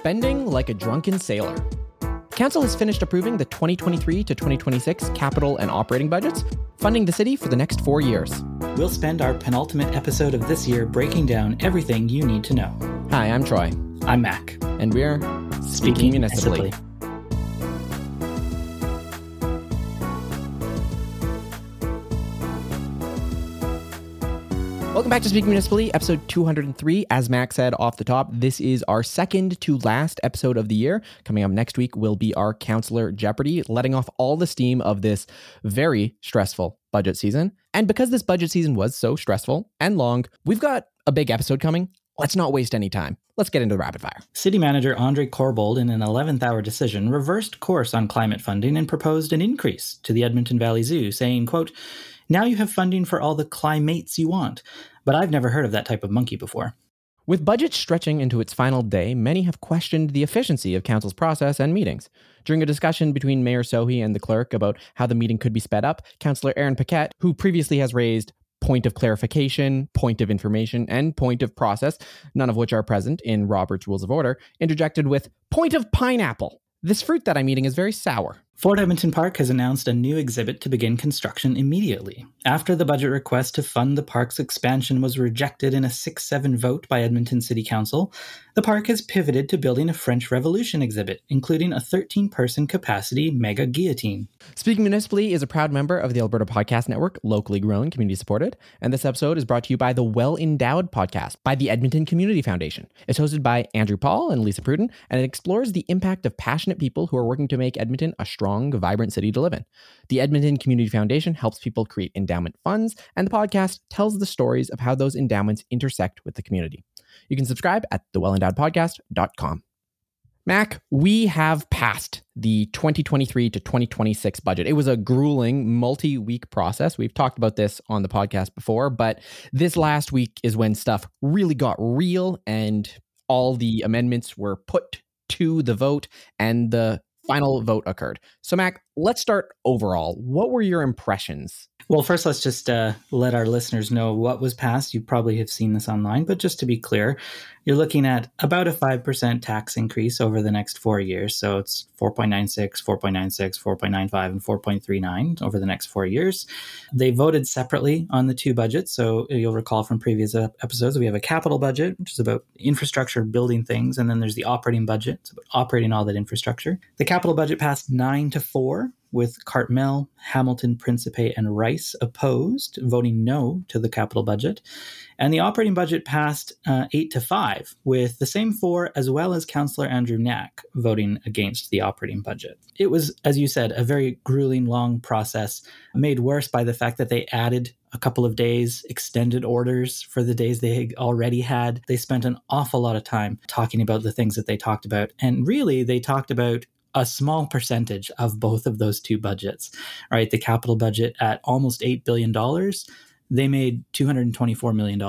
spending like a drunken sailor. Council has finished approving the 2023 to 2026 capital and operating budgets, funding the city for the next four years. We'll spend our penultimate episode of this year breaking down everything you need to know. Hi, I'm Troy. I'm Mac. And we're Speaking, Speaking Municipally. municipally. Welcome back to Speaking Municipally, episode 203. As Max said off the top, this is our second to last episode of the year. Coming up next week will be our Councillor Jeopardy, letting off all the steam of this very stressful budget season. And because this budget season was so stressful and long, we've got a big episode coming. Let's not waste any time. Let's get into the rapid fire. City Manager Andre Corbould, in an 11th hour decision, reversed course on climate funding and proposed an increase to the Edmonton Valley Zoo, saying, quote, now you have funding for all the climates you want, but I've never heard of that type of monkey before. With budget stretching into its final day, many have questioned the efficiency of council's process and meetings. During a discussion between Mayor Sohi and the clerk about how the meeting could be sped up, Councillor Aaron Paquette, who previously has raised point of clarification, point of information, and point of process, none of which are present in Robert's Rules of Order, interjected with point of pineapple. This fruit that I'm eating is very sour. Fort Edmonton Park has announced a new exhibit to begin construction immediately. After the budget request to fund the park's expansion was rejected in a 6 7 vote by Edmonton City Council, the park has pivoted to building a French Revolution exhibit, including a 13 person capacity mega guillotine. Speaking Municipally is a proud member of the Alberta Podcast Network, locally grown, community supported. And this episode is brought to you by the Well Endowed Podcast by the Edmonton Community Foundation. It's hosted by Andrew Paul and Lisa Pruden, and it explores the impact of passionate people who are working to make Edmonton a strong, vibrant city to live in. The Edmonton Community Foundation helps people create endowment funds, and the podcast tells the stories of how those endowments intersect with the community. You can subscribe at thewellendowedpodcast.com. Mac, we have passed the 2023 to 2026 budget. It was a grueling multi week process. We've talked about this on the podcast before, but this last week is when stuff really got real and all the amendments were put to the vote and the final vote occurred. So, Mac, let's start overall. What were your impressions well, first, let's just uh, let our listeners know what was passed. You probably have seen this online, but just to be clear, you're looking at about a 5% tax increase over the next four years. So it's 4.96, 4.96, 4.95, and 4.39 over the next four years. They voted separately on the two budgets. So you'll recall from previous episodes, we have a capital budget, which is about infrastructure, building things. And then there's the operating budget, it's about operating all that infrastructure. The capital budget passed nine to four with Cartmel, Hamilton, Principe, and Rice opposed, voting no to the capital budget. And the operating budget passed uh, 8 to 5, with the same four as well as Councillor Andrew Knack voting against the operating budget. It was, as you said, a very grueling, long process, made worse by the fact that they added a couple of days, extended orders for the days they already had. They spent an awful lot of time talking about the things that they talked about. And really, they talked about a small percentage of both of those two budgets, right? The capital budget at almost $8 billion. They made $224 million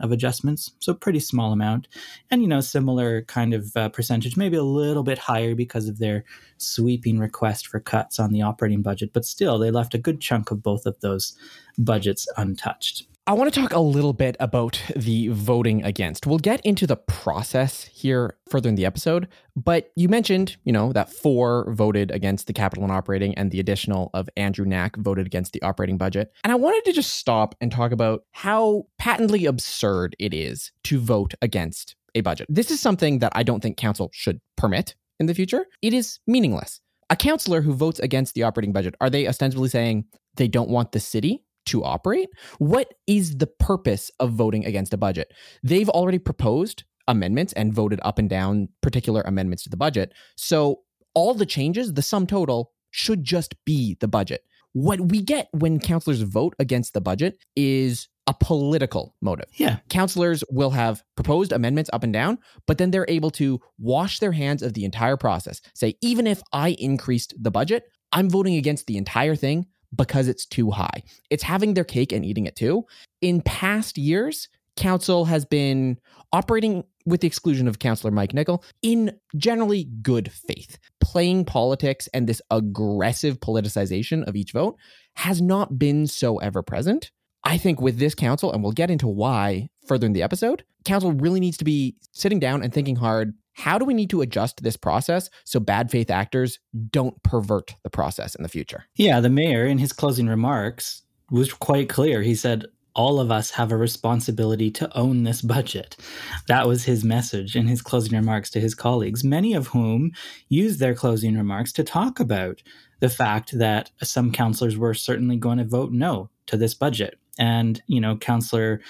of adjustments, so pretty small amount. And, you know, similar kind of uh, percentage, maybe a little bit higher because of their sweeping request for cuts on the operating budget. But still, they left a good chunk of both of those budgets untouched. I want to talk a little bit about the voting against. We'll get into the process here further in the episode, but you mentioned, you know, that four voted against the capital and operating and the additional of Andrew Knack voted against the operating budget. And I wanted to just stop and talk about how patently absurd it is to vote against a budget. This is something that I don't think council should permit in the future. It is meaningless. A councillor who votes against the operating budget, are they ostensibly saying they don't want the city to operate? What is the purpose of voting against a budget? They've already proposed amendments and voted up and down particular amendments to the budget. So all the changes, the sum total, should just be the budget. What we get when councillors vote against the budget is a political motive. Yeah. Councillors will have proposed amendments up and down, but then they're able to wash their hands of the entire process. Say, even if I increased the budget, I'm voting against the entire thing because it's too high. It's having their cake and eating it too. In past years, council has been operating with the exclusion of councillor Mike Nickel in generally good faith. Playing politics and this aggressive politicization of each vote has not been so ever present. I think with this council, and we'll get into why further in the episode, council really needs to be sitting down and thinking hard how do we need to adjust this process so bad faith actors don't pervert the process in the future? Yeah, the mayor, in his closing remarks, was quite clear. He said, all of us have a responsibility to own this budget. That was his message in his closing remarks to his colleagues, many of whom used their closing remarks to talk about the fact that some councillors were certainly going to vote no to this budget. And, you know, Councillor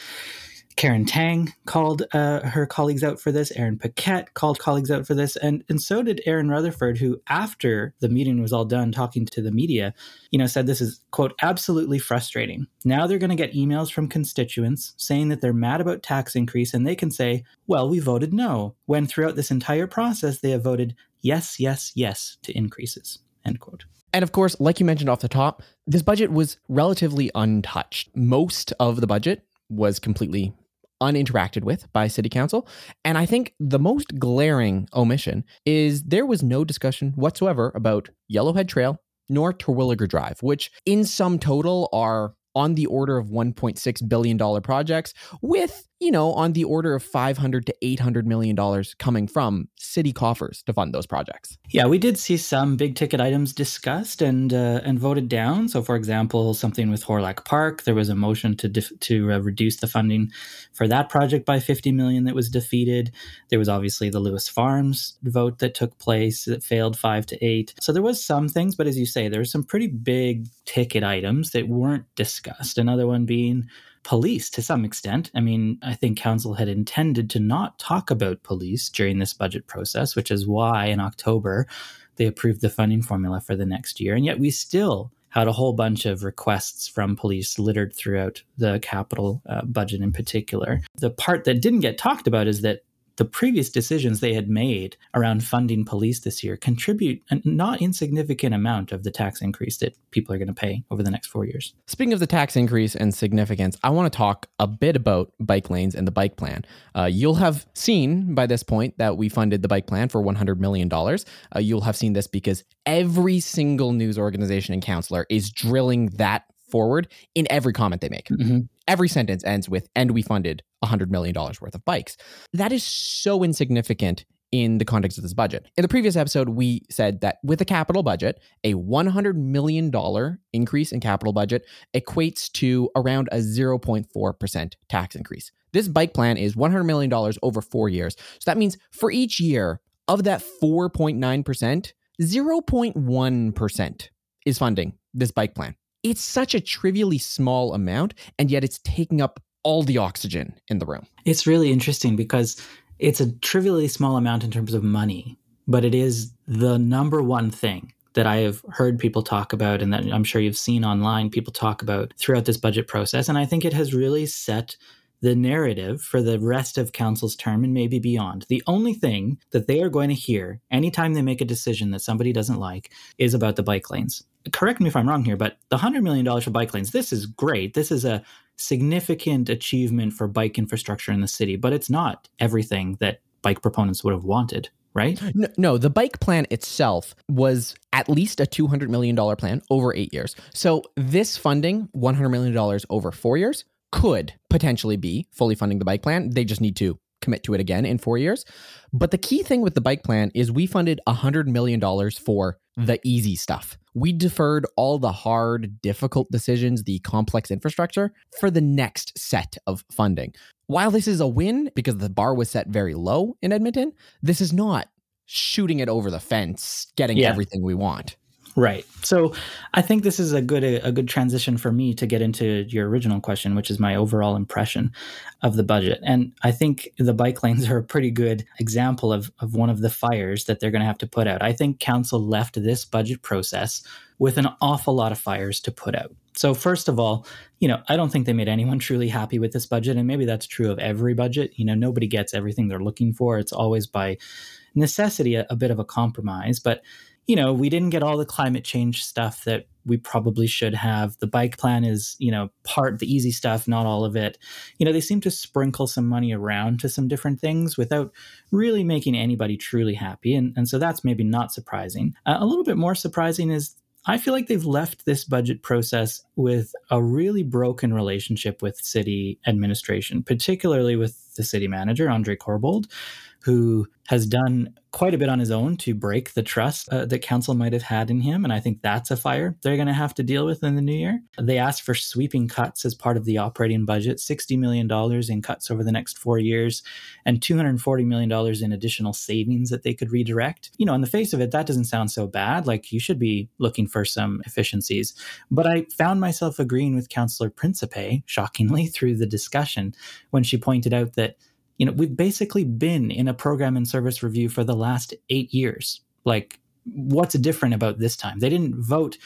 Karen Tang called uh, her colleagues out for this. Aaron Paquette called colleagues out for this. And, and so did Erin Rutherford, who, after the meeting was all done, talking to the media, you know, said this is, quote, absolutely frustrating. Now they're going to get emails from constituents saying that they're mad about tax increase, and they can say, well, we voted no, when throughout this entire process, they have voted yes, yes, yes to increases, end quote. And of course, like you mentioned off the top, this budget was relatively untouched. Most of the budget was completely uninteracted with by city council. And I think the most glaring omission is there was no discussion whatsoever about Yellowhead Trail nor Terwilliger Drive, which in sum total are on the order of $1.6 billion projects with you know, on the order of 500 to 800 million dollars coming from city coffers to fund those projects. Yeah, we did see some big ticket items discussed and uh, and voted down. So, for example, something with Hawrelak Park, there was a motion to def- to uh, reduce the funding for that project by 50 million that was defeated. There was obviously the Lewis Farms vote that took place that failed 5 to 8. So there was some things, but as you say, there were some pretty big ticket items that weren't discussed. Another one being police to some extent. I mean, I think council had intended to not talk about police during this budget process, which is why in October they approved the funding formula for the next year. And yet we still had a whole bunch of requests from police littered throughout the capital uh, budget in particular. The part that didn't get talked about is that the previous decisions they had made around funding police this year contribute a not insignificant amount of the tax increase that people are going to pay over the next four years. Speaking of the tax increase and significance, I want to talk a bit about bike lanes and the bike plan. Uh, you'll have seen by this point that we funded the bike plan for $100 million. Uh, you'll have seen this because every single news organization and counselor is drilling that forward in every comment they make. Mm-hmm. Every sentence ends with, and we funded $100 million worth of bikes. That is so insignificant in the context of this budget. In the previous episode, we said that with a capital budget, a $100 million increase in capital budget equates to around a 0.4% tax increase. This bike plan is $100 million over four years. So that means for each year of that 4.9%, 0.1% is funding this bike plan it's such a trivially small amount, and yet it's taking up all the oxygen in the room. It's really interesting because it's a trivially small amount in terms of money, but it is the number one thing that I have heard people talk about and that I'm sure you've seen online people talk about throughout this budget process. And I think it has really set the narrative for the rest of council's term and maybe beyond. The only thing that they are going to hear anytime they make a decision that somebody doesn't like is about the bike lanes. Correct me if I'm wrong here, but the $100 million for bike lanes, this is great. This is a significant achievement for bike infrastructure in the city, but it's not everything that bike proponents would have wanted right? No, no, the bike plan itself was at least a $200 million plan over eight years. So this funding, $100 million over four years, could potentially be fully funding the bike plan. They just need to commit to it again in four years. But the key thing with the bike plan is we funded $100 million for the easy stuff. We deferred all the hard, difficult decisions, the complex infrastructure for the next set of funding. While this is a win because the bar was set very low in Edmonton, this is not shooting it over the fence, getting yeah. everything we want. Right. So I think this is a good a, good transition for me to get into your original question, which is my overall impression of the budget. And I think the bike lanes are a pretty good example of, of one of the fires that they're going to have to put out. I think council left this budget process with an awful lot of fires to put out. So first of all, you know, I don't think they made anyone truly happy with this budget and maybe that's true of every budget. You know, nobody gets everything they're looking for. It's always by necessity a, a bit of a compromise, but you know, we didn't get all the climate change stuff that we probably should have. The bike plan is, you know, part the easy stuff, not all of it. You know, they seem to sprinkle some money around to some different things without really making anybody truly happy. And, and so that's maybe not surprising. Uh, a little bit more surprising is I feel like they've left this budget process with a really broken relationship with city administration, particularly with the city manager, Andre Corbould who has done quite a bit on his own to break the trust uh, that council might have had in him. And I think that's a fire they're going to have to deal with in the new year. They asked for sweeping cuts as part of the operating budget $60 million in cuts over the next four years and $240 million in additional savings that they could redirect. You know, in the face of it, that doesn't sound so bad. Like you should be looking for some efficiencies. But I found myself agreeing with Councillor Principe, shockingly, through the discussion when she pointed out that you know, we've basically been in a program and service review for the last eight years. Like, what's different about this time? They didn't vote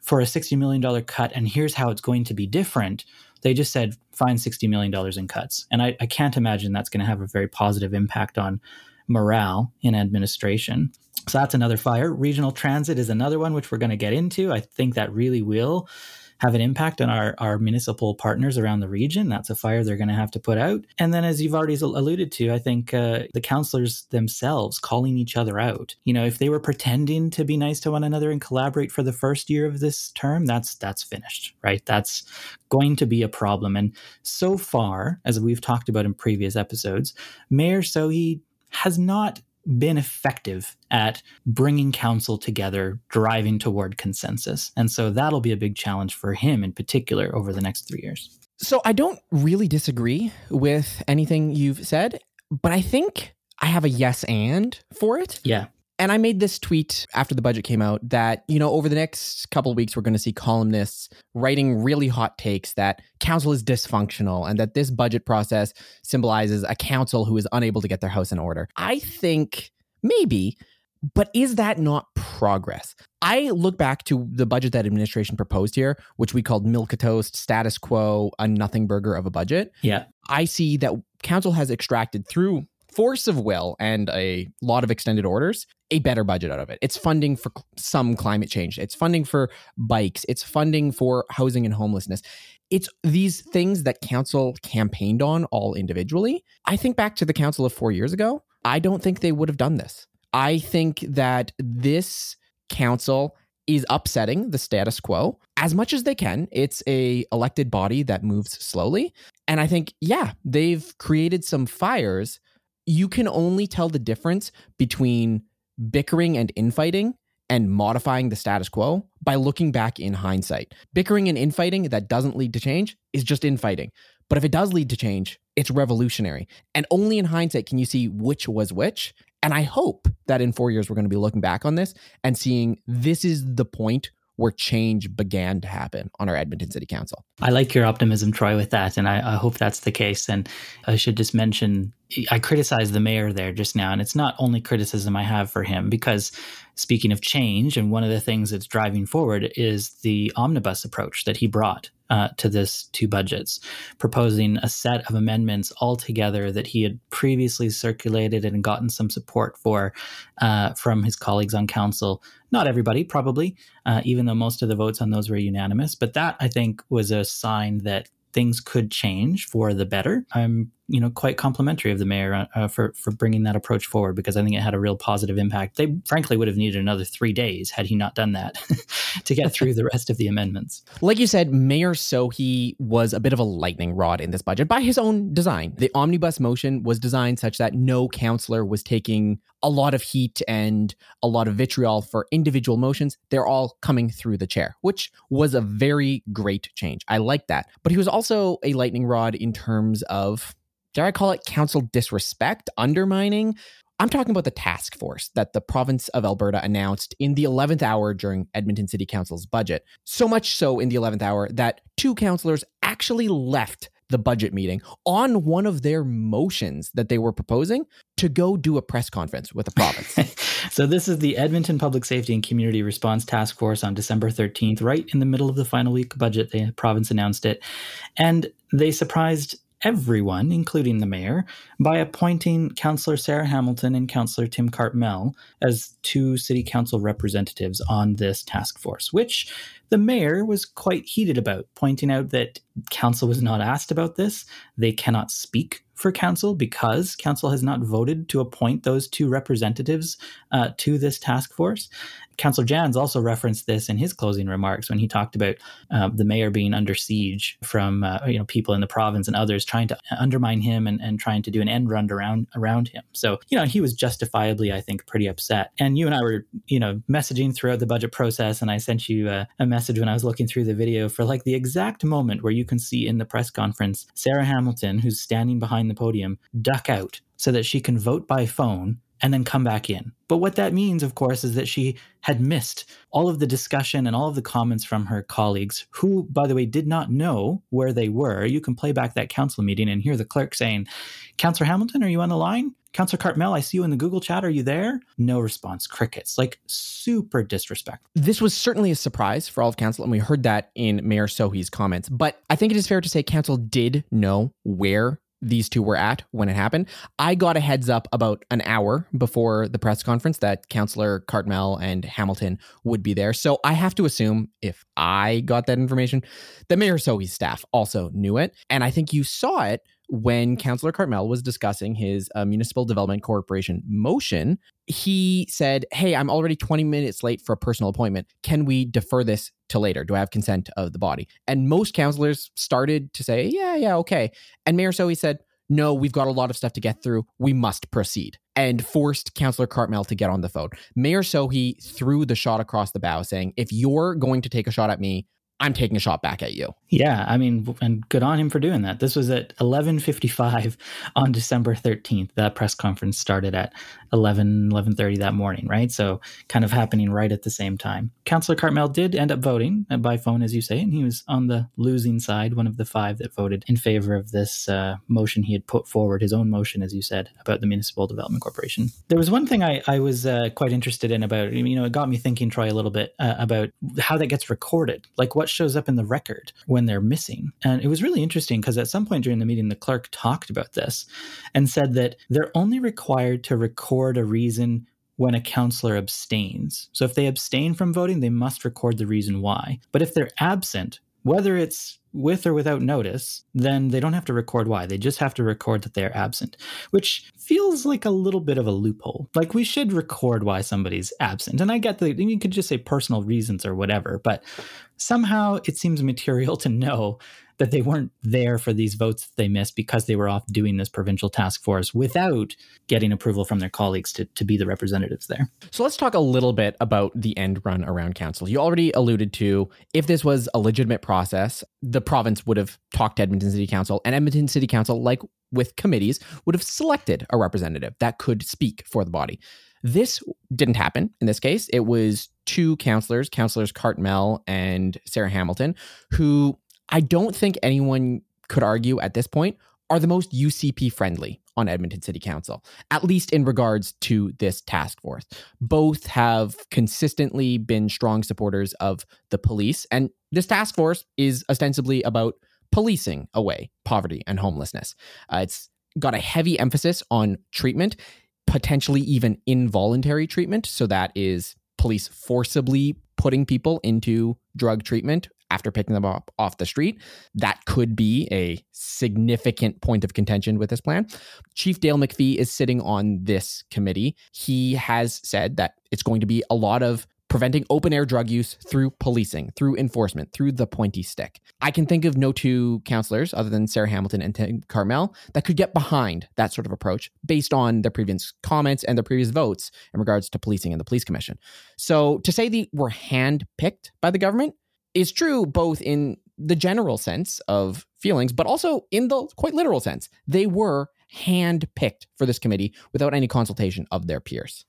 for a $60 million cut and here's how it's going to be different. They just said, find $60 million in cuts. And I, I can't imagine that's going to have a very positive impact on morale in administration. So that's another fire. Regional transit is another one, which we're going to get into. I think that really will have an impact on our, our municipal partners around the region. That's a fire they're going to have to put out. And then, as you've already alluded to, I think uh, the councillors themselves calling each other out. You know, if they were pretending to be nice to one another and collaborate for the first year of this term, that's that's finished, right? That's going to be a problem. And so far, as we've talked about in previous episodes, Mayor Sohi has not been effective at bringing council together, driving toward consensus. And so that'll be a big challenge for him in particular over the next three years. So I don't really disagree with anything you've said, but I think I have a yes and for it. Yeah. And I made this tweet after the budget came out that, you know, over the next couple of weeks, we're going to see columnists writing really hot takes that council is dysfunctional and that this budget process symbolizes a council who is unable to get their house in order. I think maybe, but is that not progress? I look back to the budget that administration proposed here, which we called milk a toast, status quo, a nothing burger of a budget. Yeah. I see that council has extracted through force of will and a lot of extended orders a better budget out of it. It's funding for some climate change. It's funding for bikes. It's funding for housing and homelessness. It's these things that council campaigned on all individually. I think back to the council of 4 years ago. I don't think they would have done this. I think that this council is upsetting the status quo as much as they can. It's a elected body that moves slowly. And I think yeah, they've created some fires you can only tell the difference between bickering and infighting and modifying the status quo by looking back in hindsight. Bickering and infighting that doesn't lead to change is just infighting. But if it does lead to change, it's revolutionary. And only in hindsight can you see which was which. And I hope that in four years, we're going to be looking back on this and seeing this is the point where change began to happen on our Edmonton City Council. I like your optimism, Troy, with that. And I, I, hope that's the case. And I should just mention I criticized the mayor there just now. And it's not only criticism I have for him, because speaking of change, and one of the things that's driving forward is the omnibus approach that he brought uh, to this two budgets, proposing a set of amendments altogether that he had previously circulated and gotten some support for uh, from his colleagues on council. Not everybody, probably, uh, even though most of the votes on those were unanimous. But that I think was a sign that things could change for the better. I'm you know quite complimentary of the mayor uh, uh, for for bringing that approach forward because I think it had a real positive impact. They frankly would have needed another three days had he not done that to get through the rest of the amendments. Like you said, Mayor Sohi was a bit of a lightning rod in this budget by his own design. The omnibus motion was designed such that no councillor was taking a lot of heat and a lot of vitriol for individual motions. They're all coming through the chair, which was a very great change. I like that. But he was also a lightning rod in terms of dare I call it council disrespect, undermining? I'm talking about the task force that the province of Alberta announced in the 11th hour during Edmonton City Council's budget. So much so in the 11th hour that two councillors actually left the budget meeting on one of their motions that they were proposing to go do a press conference with the province. so this is the Edmonton Public Safety and Community Response Task Force on December 13th, right in the middle of the final week budget. The province announced it. And they surprised everyone, including the mayor, by appointing Councillor Sarah Hamilton and Councillor Tim Cartmel as two city council representatives on this task force, which the mayor was quite heated about, pointing out that council was not asked about this. They cannot speak for council because council has not voted to appoint those two representatives uh, to this task force. Councillor Janz also referenced this in his closing remarks when he talked about uh, the mayor being under siege from uh, you know people in the province and others trying to undermine him and, and trying to do an end run around around him. So you know he was justifiably, I think, pretty upset. And you and I were you know messaging throughout the budget process, and I sent you uh, a message when I was looking through the video for like the exact moment where you can see in the press conference Sarah Hamilton, who's standing behind the podium, duck out so that she can vote by phone and then come back in. But what that means, of course, is that she had missed all of the discussion and all of the comments from her colleagues, who, by the way, did not know where they were. You can play back that council meeting and hear the clerk saying, Councillor Hamilton, are you on the line? Councillor Cartmel, I see you in the Google chat. Are you there? No response. Crickets. Like super disrespectful. This was certainly a surprise for all of council, and we heard that in Mayor Sohi's comments. But I think it is fair to say council did know where these two were at when it happened. I got a heads up about an hour before the press conference that Councillor Cartmel and Hamilton would be there. So I have to assume if I got that information, that Mayor Sohi's staff also knew it. And I think you saw it when Councillor Cartmel was discussing his uh, Municipal Development Corporation motion, he said, Hey, I'm already 20 minutes late for a personal appointment. Can we defer this to later? Do I have consent of the body? And most councillors started to say, Yeah, yeah, okay. And Mayor Sohi said, no, we've got a lot of stuff to get through. We must proceed. And forced Councillor Cartmel to get on the phone. Mayor Sohi threw the shot across the bow, saying, If you're going to take a shot at me, I'm taking a shot back at you. Yeah, I mean, and good on him for doing that. This was at 11:55 on December 13th. That press conference started at 11 11:30 that morning, right? So, kind of happening right at the same time. Councillor Cartmel did end up voting by phone, as you say, and he was on the losing side, one of the five that voted in favor of this uh, motion he had put forward, his own motion, as you said, about the Municipal Development Corporation. There was one thing I, I was uh, quite interested in about, you know, it got me thinking, Troy, a little bit uh, about how that gets recorded, like what shows up in the record they're missing. And it was really interesting because at some point during the meeting, the clerk talked about this and said that they're only required to record a reason when a counselor abstains. So if they abstain from voting, they must record the reason why. But if they're absent, whether it's with or without notice, then they don't have to record why. They just have to record that they're absent, which feels like a little bit of a loophole. Like we should record why somebody's absent. And I get that you could just say personal reasons or whatever, but somehow it seems material to know that they weren't there for these votes that they missed because they were off doing this provincial task force without getting approval from their colleagues to, to be the representatives there. So let's talk a little bit about the end run around council. You already alluded to if this was a legitimate process, the province would have talked to Edmonton City Council, and Edmonton City Council, like with committees, would have selected a representative that could speak for the body. This didn't happen in this case. It was two counselors, counselors Cartmel and Sarah Hamilton, who I don't think anyone could argue at this point are the most UCP friendly on Edmonton City Council, at least in regards to this task force. Both have consistently been strong supporters of the police, and this task force is ostensibly about policing away poverty and homelessness. Uh, it's got a heavy emphasis on treatment, potentially even involuntary treatment. So that is police forcibly putting people into drug treatment after picking them up off the street. That could be a significant point of contention with this plan. Chief Dale McPhee is sitting on this committee. He has said that it's going to be a lot of preventing open air drug use through policing, through enforcement, through the pointy stick. I can think of no two counselors other than Sarah Hamilton and Tim Cartmel that could get behind that sort of approach based on their previous comments and their previous votes in regards to policing and the police commission. So to say they were handpicked by the government is true both in the general sense of feelings, but also in the quite literal sense. They were handpicked for this committee without any consultation of their peers.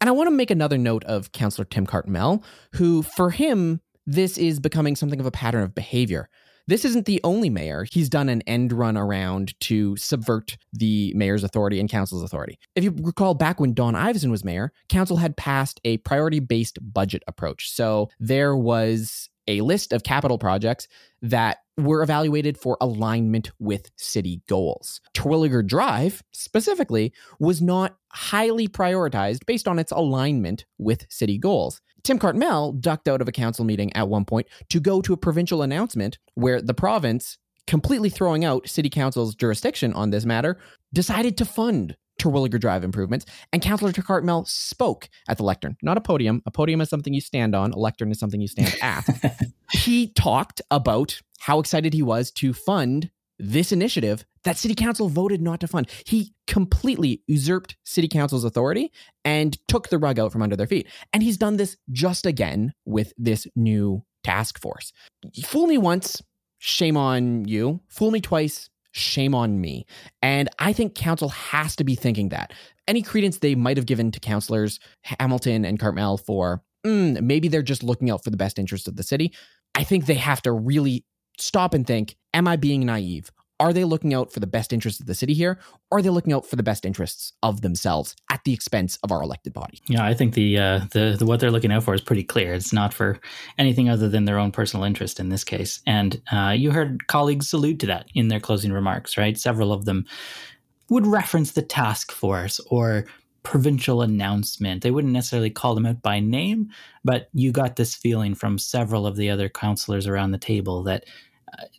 And I want to make another note of Councillor Tim Cartmel, who, for him, this is becoming something of a pattern of behavior. This isn't the only mayor. He's done an end run around to subvert the mayor's authority and council's authority. If you recall back when Don Iveson was mayor, council had passed a priority based budget approach. So there was a list of capital projects that were evaluated for alignment with city goals. Terwilliger Drive, specifically, was not highly prioritized based on its alignment with city goals. Tim Cartmel ducked out of a council meeting at one point to go to a provincial announcement where the province completely throwing out city council's jurisdiction on this matter, decided to fund Terwilliger Drive improvements. And Councillor Cartmel spoke at the lectern, not a podium. A podium is something you stand on, a lectern is something you stand at. he talked about how excited he was to fund this initiative that city council voted not to fund. He completely usurped city council's authority and took the rug out from under their feet. And he's done this just again with this new task force. Fool me once, shame on you. Fool me twice, shame on me. And I think council has to be thinking that. Any credence they might have given to councillors Hamilton and Cartmel for mm, maybe they're just looking out for the best interest of the city. I think they have to really stop and think Am I being naive? Are they looking out for the best interests of the city here? Or are they looking out for the best interests of themselves at the expense of our elected body? Yeah, I think the, uh, the, the what they're looking out for is pretty clear. It's not for anything other than their own personal interest in this case. And uh, you heard colleagues allude to that in their closing remarks, right? Several of them would reference the task force or provincial announcement. They wouldn't necessarily call them out by name, but you got this feeling from several of the other counselors around the table that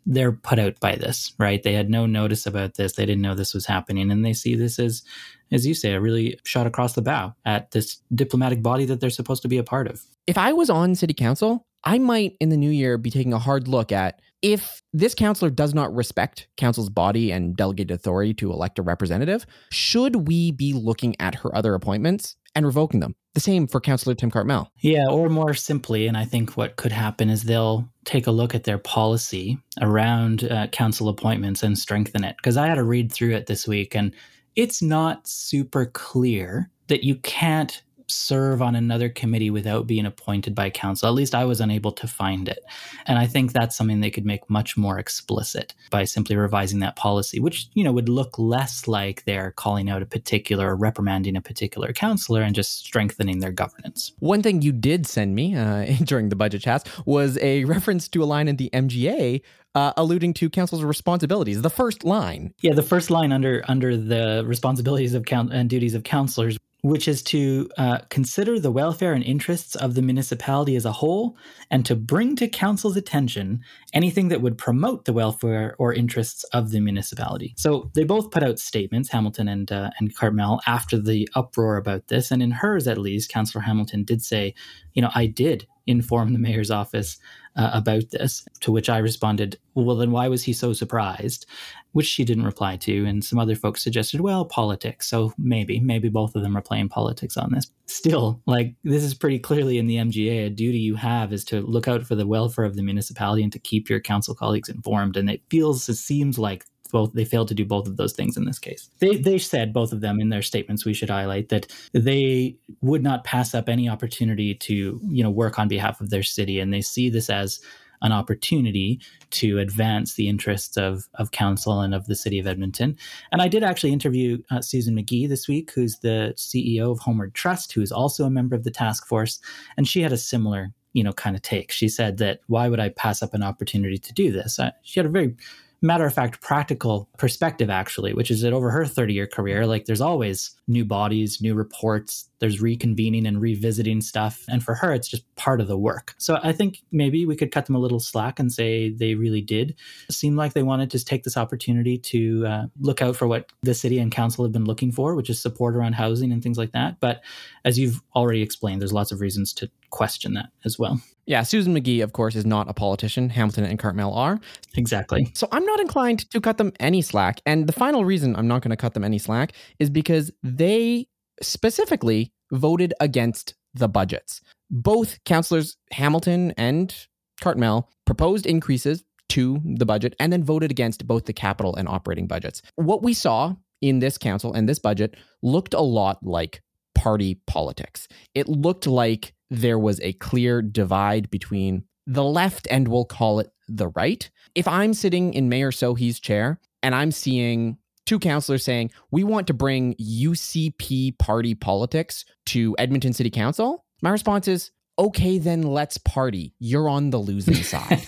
they're put out by this, right? They had no notice about this. They didn't know this was happening. And they see this as, as you say, a really shot across the bow at this diplomatic body that they're supposed to be a part of. If I was on city council, I might in the new year be taking a hard look at if this councillor does not respect council's body and delegated authority to elect a representative, should we be looking at her other appointments and revoking them? The same for Councillor Tim Cartmel. Yeah, or more simply, and I think what could happen is they'll take a look at their policy around uh, council appointments and strengthen it. Because I had to read through it this week, and it's not super clear that you can't serve on another committee without being appointed by council. At least I was unable to find it. And I think that's something they could make much more explicit by simply revising that policy, which, you know, would look less like they're calling out a particular or reprimanding a particular councillor and just strengthening their governance. One thing you did send me uh, during the budget chats was a reference to a line in the MGA uh, alluding to council's responsibilities. The first line. Yeah, the first line under under the responsibilities of count and duties of councillors which is to uh, consider the welfare and interests of the municipality as a whole and to bring to council's attention anything that would promote the welfare or interests of the municipality. So they both put out statements, Hamilton and uh, and Cartmel, after the uproar about this, and in hers at least, Councillor Hamilton did say, you know, I did inform the mayor's office uh, about this. To which I responded, well, then why was he so surprised? Which she didn't reply to. And some other folks suggested, well, politics. So maybe, maybe both of them are playing politics on this. Still, like, this is pretty clearly in the MGA. A duty you have is to look out for the welfare of the municipality and to keep your council colleagues informed. And it feels, it seems like both they failed to do both of those things in this case. They they said both of them in their statements we should highlight that they would not pass up any opportunity to, you know, work on behalf of their city and they see this as an opportunity to advance the interests of, of council and of the city of Edmonton. And I did actually interview uh, Susan McGee this week, who's the CEO of Homeward Trust, who's also a member of the task force. And she had a similar, you know, kind of take. She said that why would I pass up an opportunity to do this? Uh, she had a very matter of fact practical perspective actually which is that over her 30 year career like there's always new bodies new reports there's reconvening and revisiting stuff. And for her it's just part of the work. So i think maybe we could cut them a little slack and say they really did seem like they wanted to take this opportunity to uh, look out for what the city and council have been looking for which is support around housing and things like that. But as you've already explained there's lots of reasons to question that as well yeah, Susan McGee, of course, is not a politician. Hamilton and Cartmel are. Exactly. So I'm not inclined to cut them any slack. And the final reason I'm not going to cut them any slack is because they specifically voted against the budgets. Both councillors, Hamilton and Cartmel, proposed increases to the budget and then voted against both the capital and operating budgets. What we saw in this council and this budget looked a lot like party politics. It looked like there was a clear divide between the left and we'll call it the right. If I'm sitting in Mayor Sohi's chair and I'm seeing two councillors saying, we want to bring UCP party politics to Edmonton City Council, my response is, okay, then let's party. You're on the losing side.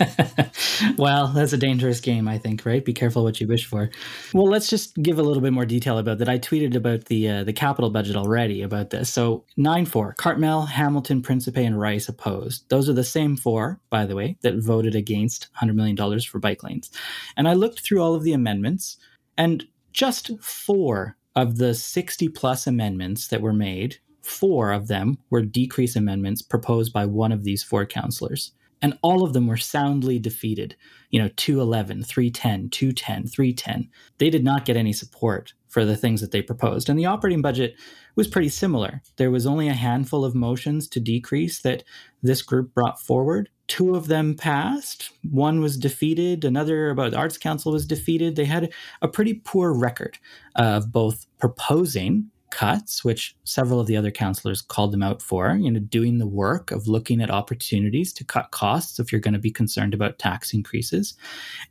well, that's a dangerous game, I think, right? Be careful what you wish for. Well, let's just give a little bit more detail about that. I tweeted about the uh, the capital budget already about this. So 9-4, Cartmel, Hamilton, Principe, and Rice opposed. Those are the same four, by the way, that voted against $100 million for bike lanes. And I looked through all of the amendments, and just four of the 60 plus amendments that were made four of them were decrease amendments proposed by one of these four counselors. And all of them were soundly defeated. You know, 211, 310, 210, 310. They did not get any support for the things that they proposed. And the operating budget was pretty similar. There was only a handful of motions to decrease that this group brought forward. Two of them passed. One was defeated. Another about the Arts Council was defeated. They had a pretty poor record of both proposing cuts, which several of the other counselors called them out for, you know, doing the work of looking at opportunities to cut costs if you're going to be concerned about tax increases.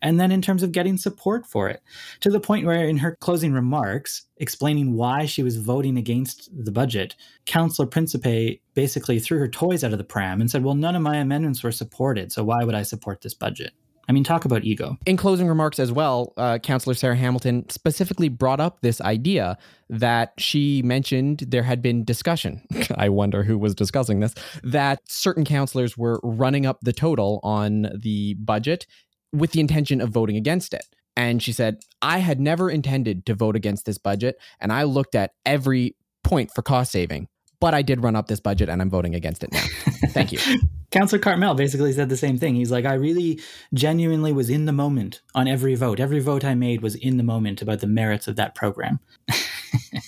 And then in terms of getting support for it, to the point where in her closing remarks, explaining why she was voting against the budget, Councillor Principe basically threw her toys out of the pram and said, Well, none of my amendments were supported, so why would I support this budget? I mean, talk about ego. In closing remarks as well, uh, Councillor Sarah Hamilton specifically brought up this idea that she mentioned there had been discussion. I wonder who was discussing this, that certain councillors were running up the total on the budget with the intention of voting against it. And she said, I had never intended to vote against this budget, and I looked at every point for cost saving but I did run up this budget and I'm voting against it now. Thank you. Councillor Cartmel basically said the same thing. He's like, I really genuinely was in the moment on every vote. Every vote I made was in the moment about the merits of that program. it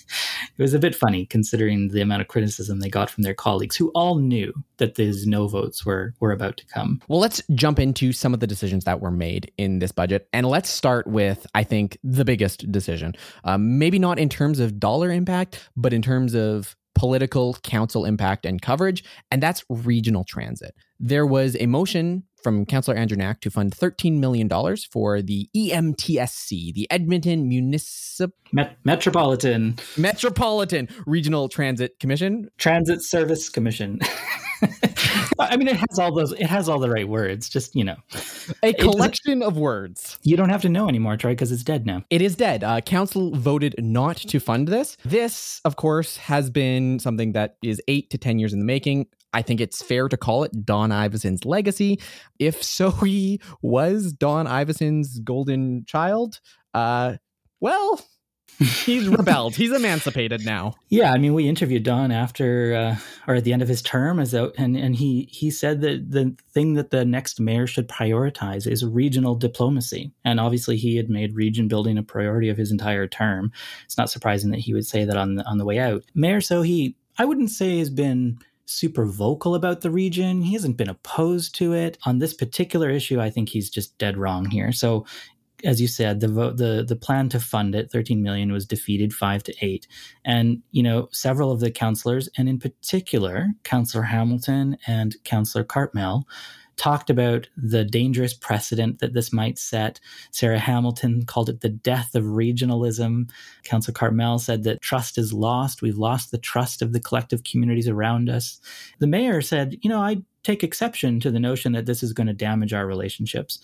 was a bit funny considering the amount of criticism they got from their colleagues who all knew that these no votes were, were about to come. Well, let's jump into some of the decisions that were made in this budget. And let's start with, I think, the biggest decision. Um, maybe not in terms of dollar impact, but in terms of political council impact and coverage, and that's regional transit. There was a motion from Councillor Andrew Knack to fund $13 million for the EMTSC, the Edmonton Municipal Met- Metropolitan Metropolitan Regional Transit Commission. Transit Service Commission. I mean, it has all those. It has all the right words. Just you know, a collection of words. You don't have to know anymore, Troy, because it's dead now. It is dead. Uh, council voted not to fund this. This, of course, has been something that is eight to ten years in the making. I think it's fair to call it Don Iveson's legacy. If Sohi was Don Iveson's golden child, uh, well, he's rebelled. He's emancipated now. Yeah, I mean, we interviewed Don after uh, or at the end of his term as out, and and he he said that the thing that the next mayor should prioritize is regional diplomacy, and obviously he had made region building a priority of his entire term. It's not surprising that he would say that on the, on the way out. Mayor Sohi, I wouldn't say has been super vocal about the region. He hasn't been opposed to it. On this particular issue, I think he's just dead wrong here. So as you said, the vote, the the plan to fund it, 13 million, was defeated five to eight. And you know, several of the councillors, and in particular, Councillor Hamilton and Councillor Cartmel, talked about the dangerous precedent that this might set. Sarah Hamilton called it the death of regionalism. Councillor Cartmel said that trust is lost. We've lost the trust of the collective communities around us. The mayor said, you know, I take exception to the notion that this is going to damage our relationships.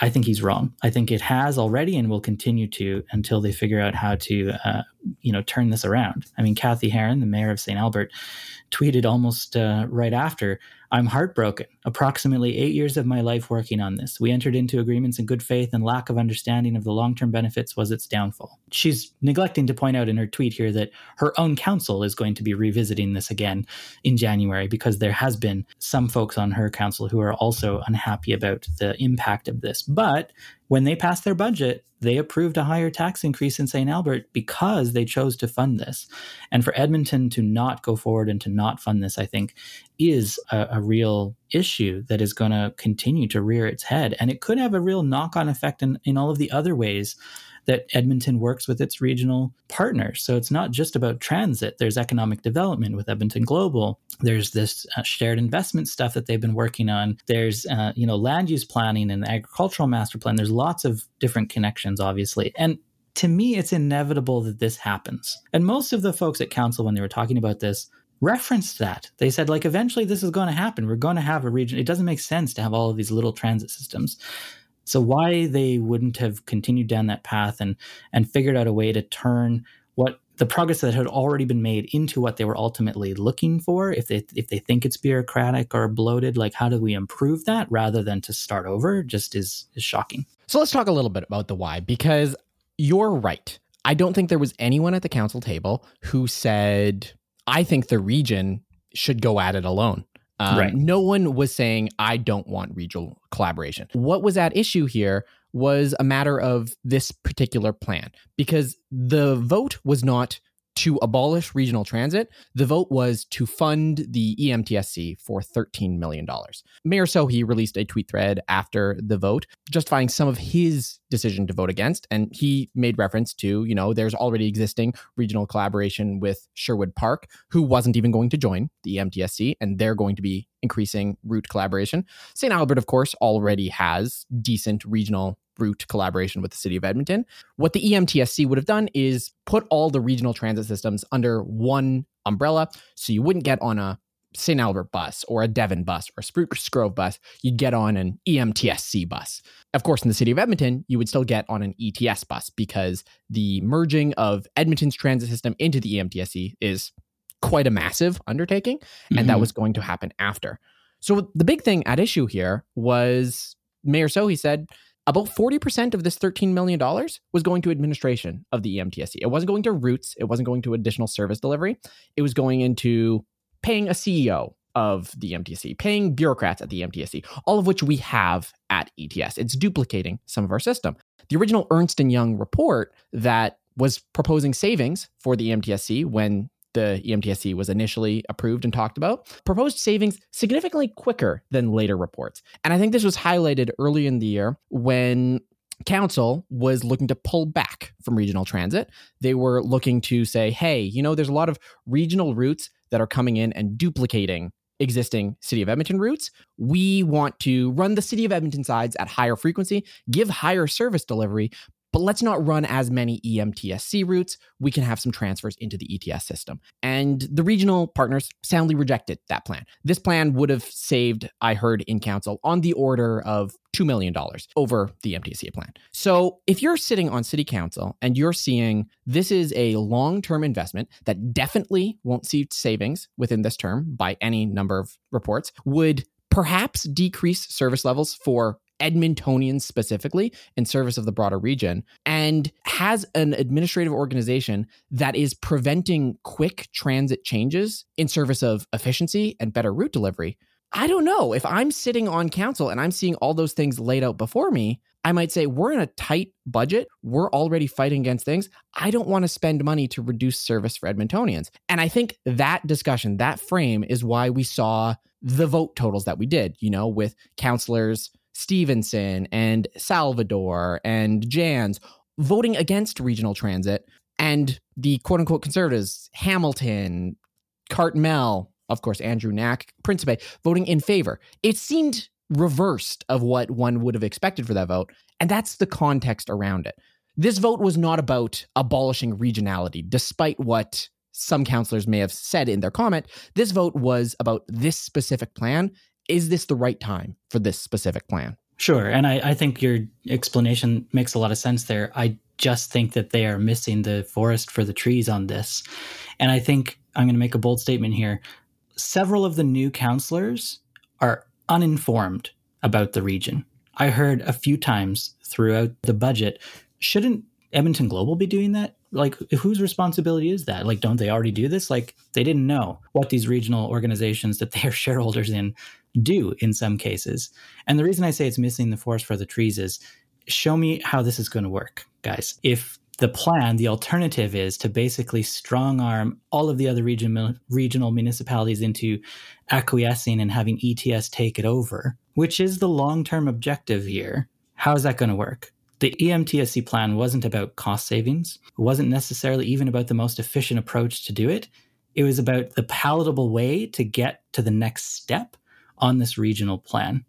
I think he's wrong. I think it has already and will continue to until they figure out how to, uh, you know, turn this around. I mean, Cathy Heron, the mayor of St. Albert, tweeted almost uh, right after I'm heartbroken. Approximately eight years of my life working on this. We entered into agreements in good faith, and lack of understanding of the long term benefits was its downfall. She's neglecting to point out in her tweet here that her own council is going to be revisiting this again in January because there has been some folks on her council who are also unhappy about the impact of this. But when they passed their budget, they approved a higher tax increase in St. Albert because they chose to fund this. And for Edmonton to not go forward and to not fund this, I think, is a, a real issue that is going to continue to rear its head. And it could have a real knock on effect in, in all of the other ways that Edmonton works with its regional partners. So it's not just about transit. There's economic development with Edmonton Global. There's this uh, shared investment stuff that they've been working on. There's uh, you know land use planning and the agricultural master plan. There's lots of different connections, obviously, and to me, it's inevitable that this happens. And most of the folks at council, when they were talking about this, referenced that. They said, like, eventually this is going to happen. We're going to have a region. It doesn't make sense to have all of these little transit systems. So why they wouldn't have continued down that path and and figured out a way to turn what the progress that had already been made into what they were ultimately looking for if they if they think it's bureaucratic or bloated like how do we improve that rather than to start over just is is shocking. So let's talk a little bit about the why because you're right. I don't think there was anyone at the council table who said i think the region should go at it alone um, right. No one was saying, I don't want regional collaboration. What was at issue here was a matter of this particular plan because the vote was not to abolish regional transit. The vote was to fund the EMTSC for $13 million. Mayor Sohi released a tweet thread after the vote justifying some of his decision to vote against. And he made reference to, you know, there's already existing regional collaboration with Sherwood Park, who wasn't even going to join the EMTSC, and they're going to be increasing route collaboration. St. Albert, of course, already has decent regional route collaboration with the city of Edmonton. What the EMTSC would have done is put all the regional transit systems under one umbrella. So you wouldn't get on a St. Albert bus or a Devon bus or a Spruce Grove bus. You'd get on an EMTSC bus. Of course, in the city of Edmonton, you would still get on an ETS bus because the merging of Edmonton's transit system into the EMTSC is quite a massive undertaking. And mm-hmm. that was going to happen after. So the big thing at issue here was Mayor Sohi said, about 40% of this $13 million was going to administration of the EMTSC. It wasn't going to routes, it wasn't going to additional service delivery. It was going into paying a CEO of the EMTSC, paying bureaucrats at the EMTSC, all of which we have at ETS. It's duplicating some of our system. The original Ernst & Young report that was proposing savings for the EMTSC when the EMTSC was initially approved and talked about, proposed savings significantly quicker than later reports. And I think this was highlighted early in the year when council was looking to pull back from regional transit. They were looking to say, hey, you know, there's a lot of regional routes that are coming in and duplicating existing City of Edmonton routes. We want to run the City of Edmonton sides at higher frequency, give higher service delivery, but let's not run as many EMTSC routes. We can have some transfers into the ETS system. And the regional partners soundly rejected that plan. This plan would have saved, I heard in council, on the order of $2 million over the MTC plan. So if you're sitting on city council and you're seeing this is a long term investment that definitely won't see savings within this term by any number of reports, would perhaps decrease service levels for Edmontonians specifically in service of the broader region and has an administrative organization that is preventing quick transit changes in service of efficiency and better route delivery. I don't know. If I'm sitting on council and I'm seeing all those things laid out before me, I might say, we're in a tight budget. We're already fighting against things. I don't want to spend money to reduce service for Edmontonians. And I think that discussion, that frame is why we saw the vote totals that we did, you know, with councillors Stevenson and Salvador and Janz voting against regional transit, and the quote unquote conservatives, Hamilton, Cartmel, of course, Andrew Knack, Principe, voting in favor. It seemed reversed of what one would have expected for that vote. And that's the context around it. This vote was not about abolishing regionality, despite what some councillors may have said in their comment. This vote was about this specific plan is this the right time for this specific plan? Sure. And I, I think your explanation makes a lot of sense there. I just think that they are missing the forest for the trees on this. And I think I'm going to make a bold statement here. Several of the new counselors are uninformed about the region. I heard a few times throughout the budget, shouldn't Edmonton Global be doing that? Like, whose responsibility is that? Like, don't they already do this? Like, they didn't know what these regional organizations that they are shareholders in do in some cases. And the reason I say it's missing the forest for the trees is show me how this is going to work, guys. If the plan, the alternative is to basically strong arm all of the other region, regional municipalities into acquiescing and having ETS take it over, which is the long term objective here. How is that going to work? The EMTSC plan wasn't about cost savings. It wasn't necessarily even about the most efficient approach to do it. It was about the palatable way to get to the next step on this regional plan.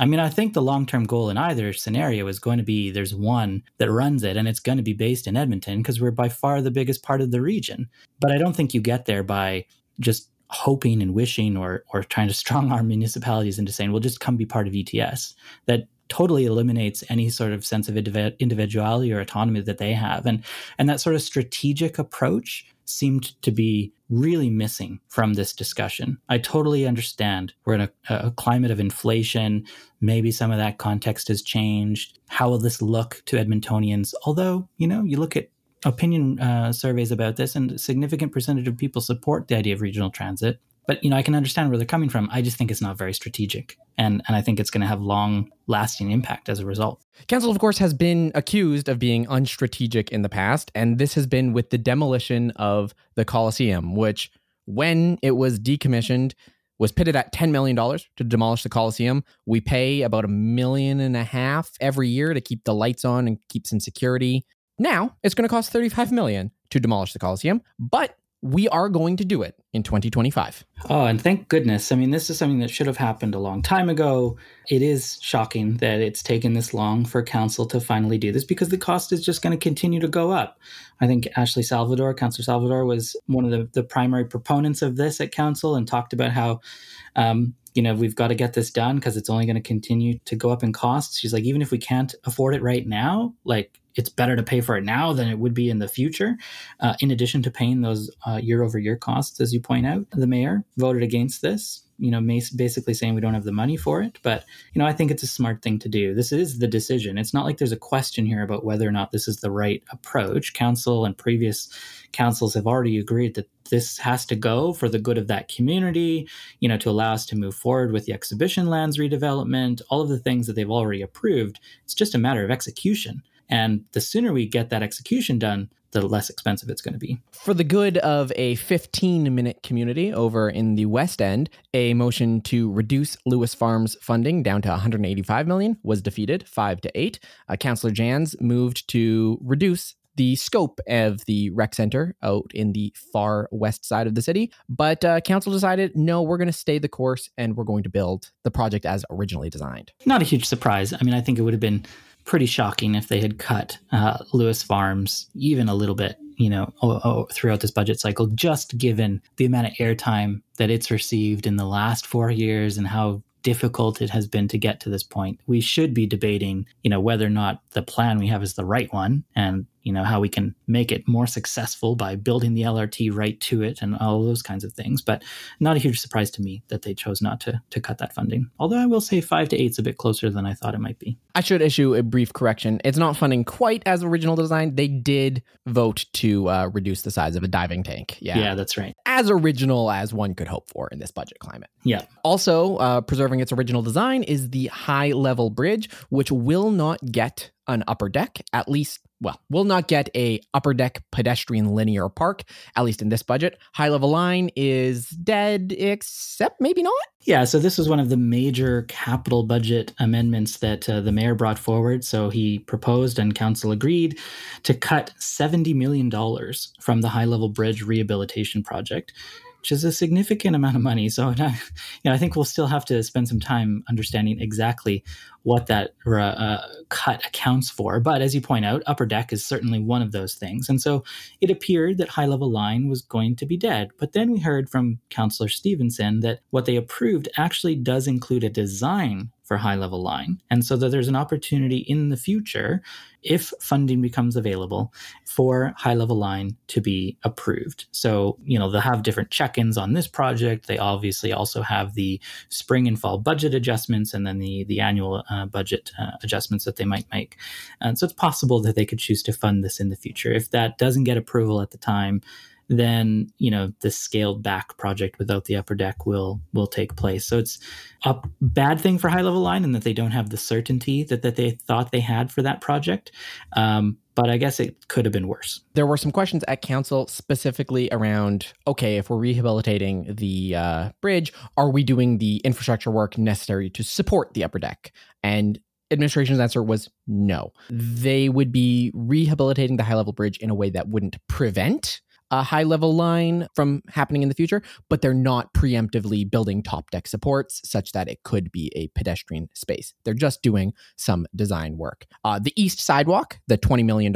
I mean, I think the long term goal in either scenario is going to be there's one that runs it and it's going to be based in Edmonton because we're by far the biggest part of the region. But I don't think you get there by just hoping and wishing or or trying to strong arm municipalities into saying, well, just come be part of ETS. That totally eliminates any sort of sense of individuality or autonomy that they have. And and that sort of strategic approach seemed to be really missing from this discussion. I totally understand we're in a, a, climate of inflation. Maybe some of that context has changed. How will this look to Edmontonians? Although, you know, you look at opinion uh, surveys about this, and a significant percentage of people support the idea of regional transit. But you know, I can understand where they're coming from. I just think it's not very strategic, and and I think it's going to have long lasting impact as a result. Council, of course, has been accused of being unstrategic in the past, and this has been with the demolition of the Coliseum, which, when it was decommissioned, was pitted at $10 million to demolish the Coliseum. We pay about a million and a half every year to keep the lights on and keep some security. Now it's going to cost 35 million to demolish the Coliseum, but we are going to do it in 2025. Oh, and thank goodness. I mean, this is something that should have happened a long time ago. It is shocking that it's taken this long for council to finally do this because the cost is just going to continue to go up. I think Ashley Salvador, Councillor Salvador, was one of the, the primary proponents of this at council and talked about how um, you know, we've got to get this done because it's only going to continue to go up in costs. She's like, even if we can't afford it right now, like it's better to pay for it now than it would be in the future. Uh, in addition to paying those year over year costs, as you point out, the mayor voted against this. You know, basically saying we don't have the money for it. But you know, I think it's a smart thing to do. This is the decision. It's not like there's a question here about whether or not this is the right approach. Council and previous councils have already agreed that this has to go for the good of that community, you know, to allow us to move forward with the exhibition lands redevelopment, all of the things that they've already approved. It's just a matter of execution. And the sooner we get that execution done, the less expensive it's going to be. For the good of a 15 minute community over in the West End, a motion to reduce Lewis Farms funding down to 185 million was defeated, 5 to 8. Uh, Councillor Janz moved to reduce the scope of the rec center out in the far west side of the city. But uh, council decided, no, we're going to stay the course and we're going to build the project as originally designed. Not a huge surprise. I mean, I think it would have been pretty shocking if they had cut uh, Lewis Farms even a little bit, you know, oh, oh, throughout this budget cycle, just given the amount of airtime that it's received in the last four years and how difficult it has been to get to this point. We should be debating, you know, whether or not the plan we have is the right one and you know how we can make it more successful by building the LRT right to it and all those kinds of things. But not a huge surprise to me that they chose not to to cut that funding. Although I will say five to eight is a bit closer than I thought it might be. I should issue a brief correction. It's not funding quite as original design. They did vote to uh, reduce the size of a diving tank. Yeah, yeah, that's right. As original as one could hope for in this budget climate. Yeah. Also, uh, preserving its original design is the high level bridge, which will not get an upper deck, at least well, will not get a upper deck pedestrian linear park, at least in this budget. High level line is dead, except maybe not. Yeah, so this was one of the major capital budget amendments that uh, the mayor brought forward. So he proposed and council agreed to cut $70 million from the high level bridge rehabilitation project which is a significant amount of money. So, you know, I think we'll still have to spend some time understanding exactly what that uh, cut accounts for. But as you point out, Upper Deck is certainly one of those things. And so it appeared that High Level Line was going to be dead. But then we heard from Councillor Stevenson that what they approved actually does include a design for high level line. And so that there's an opportunity in the future, if funding becomes available, for high level line to be approved. So, you know, they'll have different check ins on this project. They obviously also have the spring and fall budget adjustments and then the, the annual uh, budget uh, adjustments that they might make. And so it's possible that they could choose to fund this in the future. If that doesn't get approval at the time, then you know the scaled back project without the upper deck will will take place. So it's a bad thing for high level line in that they don't have the certainty that that they thought they had for that project. Um, but I guess it could have been worse. There were some questions at council specifically around okay, if we're rehabilitating the uh, bridge, are we doing the infrastructure work necessary to support the upper deck? And administration's answer was no. They would be rehabilitating the high level bridge in a way that wouldn't prevent a high level line from happening in the future, but they're not preemptively building top deck supports such that it could be a pedestrian space. They're just doing some design work. Uh, the east sidewalk, the $20 million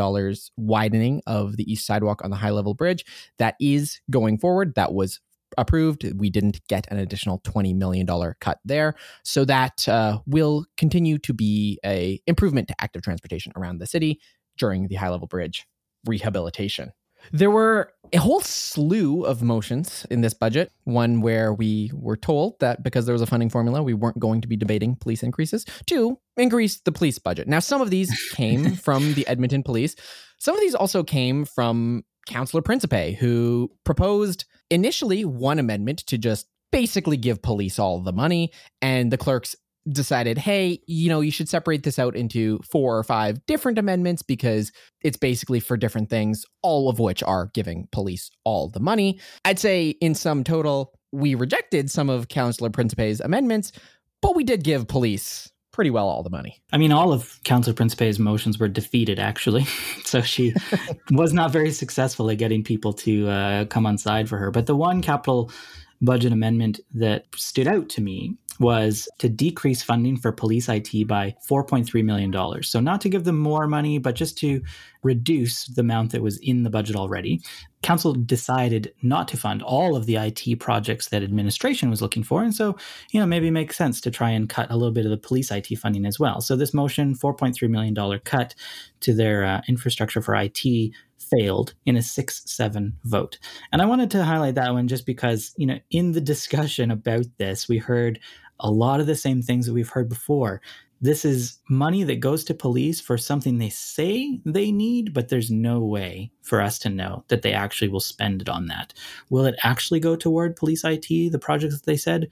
widening of the east sidewalk on the high level bridge, that is going forward. That was approved. We didn't get an additional $20 million cut there. So that uh, will continue to be a improvement to active transportation around the city during the high level bridge rehabilitation. There were a whole slew of motions in this budget. One where we were told that because there was a funding formula, we weren't going to be debating police increases. Two, increase the police budget. Now, some of these came from the Edmonton police. Some of these also came from Councillor Principe, who proposed initially one amendment to just basically give police all the money, and the clerks decided, hey, you know, you should separate this out into four or five different amendments because it's basically for different things, all of which are giving police all the money. I'd say in sum total, we rejected some of Councillor Principe's amendments, but we did give police pretty well all the money. I mean, all of Councillor Principe's motions were defeated, actually. so she was not very successful at getting people to uh, come on side for her. But the one capital budget amendment that stood out to me was to decrease funding for police IT by $4.3 million. So, not to give them more money, but just to reduce the amount that was in the budget already. Council decided not to fund all of the IT projects that administration was looking for. And so, you know, maybe it makes sense to try and cut a little bit of the police IT funding as well. So, this motion, $4.3 million cut to their uh, infrastructure for IT, failed in a 6 7 vote. And I wanted to highlight that one just because, you know, in the discussion about this, we heard a lot of the same things that we've heard before. This is money that goes to police for something they say they need, but there's no way for us to know that they actually will spend it on that. Will it actually go toward police IT, the projects that they said?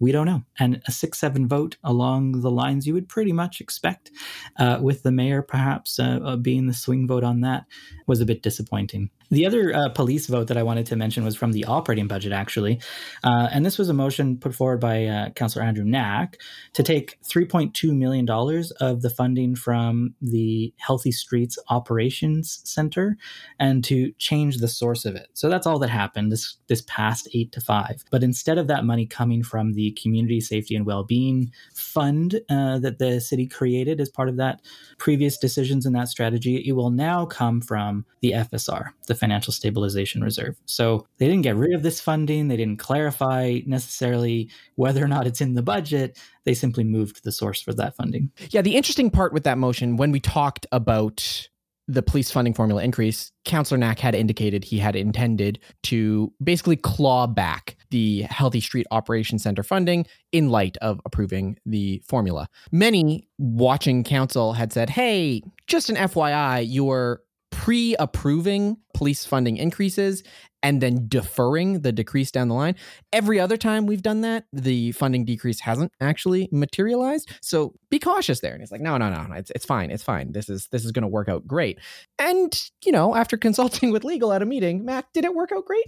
We don't know. And a 6 7 vote along the lines you would pretty much expect, uh, with the mayor perhaps uh, uh being the swing vote on that, was a bit disappointing. The other uh, police vote that I wanted to mention was from the operating budget, actually. Uh, and this was a motion put forward by uh, Councillor Andrew Knack to take $3.2 million of the funding from the Healthy Streets Operations Center and to change the source of it. So that's all that happened this, this past 8 to 5. But instead of that money coming from the Community Safety and Wellbeing Fund uh, that the city created as part of that previous decisions in that strategy, it will now come from the FSR, the Financial Stabilization Reserve. So they didn't get rid of this funding. They didn't clarify necessarily whether or not it's in the budget. They simply moved the source for that funding. Yeah, the interesting part with that motion, when we talked about the police funding formula increase, Councillor Knack had indicated he had intended to basically claw back the Healthy Street Operations Center funding in light of approving the formula. Many watching council had said, hey, just an FYI, you're pre approving police funding increases and then deferring the decrease down the line. Every other time we've done that, the funding decrease hasn't actually materialized. So be cautious there. And it's like, no, no, no, it's, it's fine. It's fine. This is this is going to work out great. And you know, after consulting with legal at a meeting, Mack, did it work out great?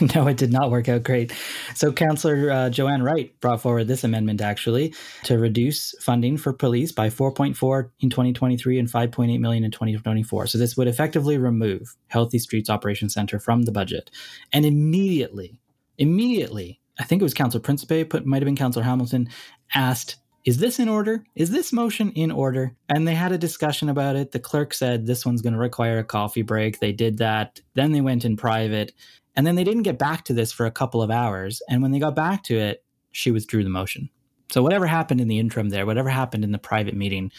no, it did not work out great. So Councillor uh, Jo-Anne Wright brought forward this amendment actually to reduce funding for police by 4.4 in 2023 and 5.8 million in 2024. So this would effectively remove Healthy Streets Operations Center from the budget, and immediately, immediately, I think it was Councillor Principe, but might have been Councillor Hamilton, asked is this in order? Is this motion in order? And they had a discussion about it. The clerk said this one's going to require a coffee break. They did that. Then they went in private. And then they didn't get back to this for a couple of hours. And when they got back to it, she withdrew the motion. So whatever happened in the interim there, whatever happened in the private meeting,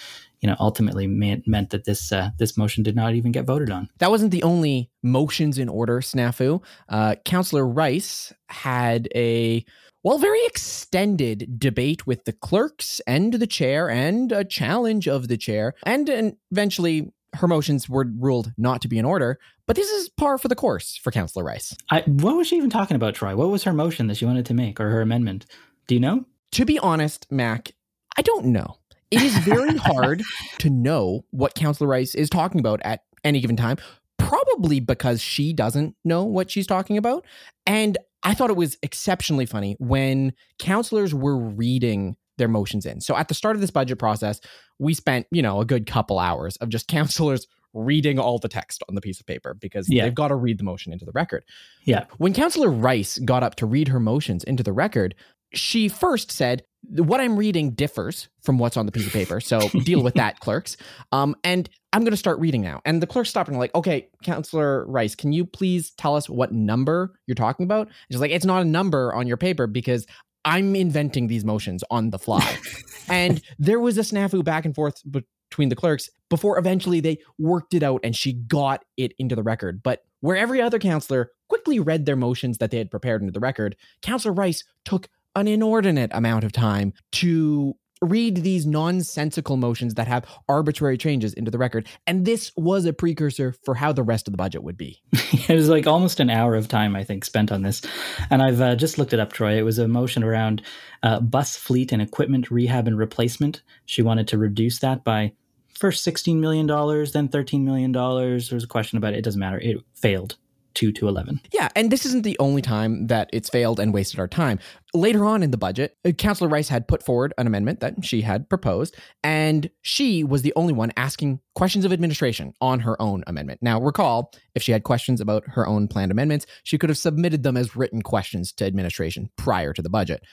you know, ultimately meant, meant that this uh, this motion did not even get voted on. That wasn't the only motions in order snafu. Uh, Councillor Rice had a well, very extended debate with the clerks and the chair and a challenge of the chair. And, and eventually her motions were ruled not to be in order. But this is par for the course for Councillor Rice. I, what was she even talking about, Troy? What was her motion that she wanted to make or her amendment? Do you know? To be honest, Mack, I don't know. It is very hard to know what Councillor Rice is talking about at any given time, probably because she doesn't know what she's talking about. And I thought it was exceptionally funny when counselors were reading their motions in. So at the start of this budget process, we spent, you know, a good couple hours of just counselors reading all the text on the piece of paper because yeah. they've got to read the motion into the record. Yeah. When Counselor Rice got up to read her motions into the record, she first said, What I'm reading differs from what's on the piece of paper. So deal with that, clerks. Um, and I'm going to start reading now. And the clerk stopped and like, okay, Counselor Rice, can you please tell us what number you're talking about? And she's like, it's not a number on your paper because I'm inventing these motions on the fly. and there was a snafu back and forth between the clerks before eventually they worked it out and she got it into the record. But where every other counselor quickly read their motions that they had prepared into the record, Counselor Rice took an inordinate amount of time to read these nonsensical motions that have arbitrary changes into the record. And this was a precursor for how the rest of the budget would be. it was like almost an hour of time, I think, spent on this. And I've uh, just looked it up, Troy. It was a motion around uh, bus fleet and equipment rehab and replacement. She wanted to reduce that by first $16 million, then $13 million. There was a question about it. It doesn't matter. It failed. 2 to 11. Yeah, and this isn't the only time that it's failed and wasted our time. Later on in the budget, uh, Councillor Rice had put forward an amendment that she had proposed, and she was the only one asking questions of administration on her own amendment. Now, recall, if she had questions about her own planned amendments, she could have submitted them as written questions to administration prior to the budget.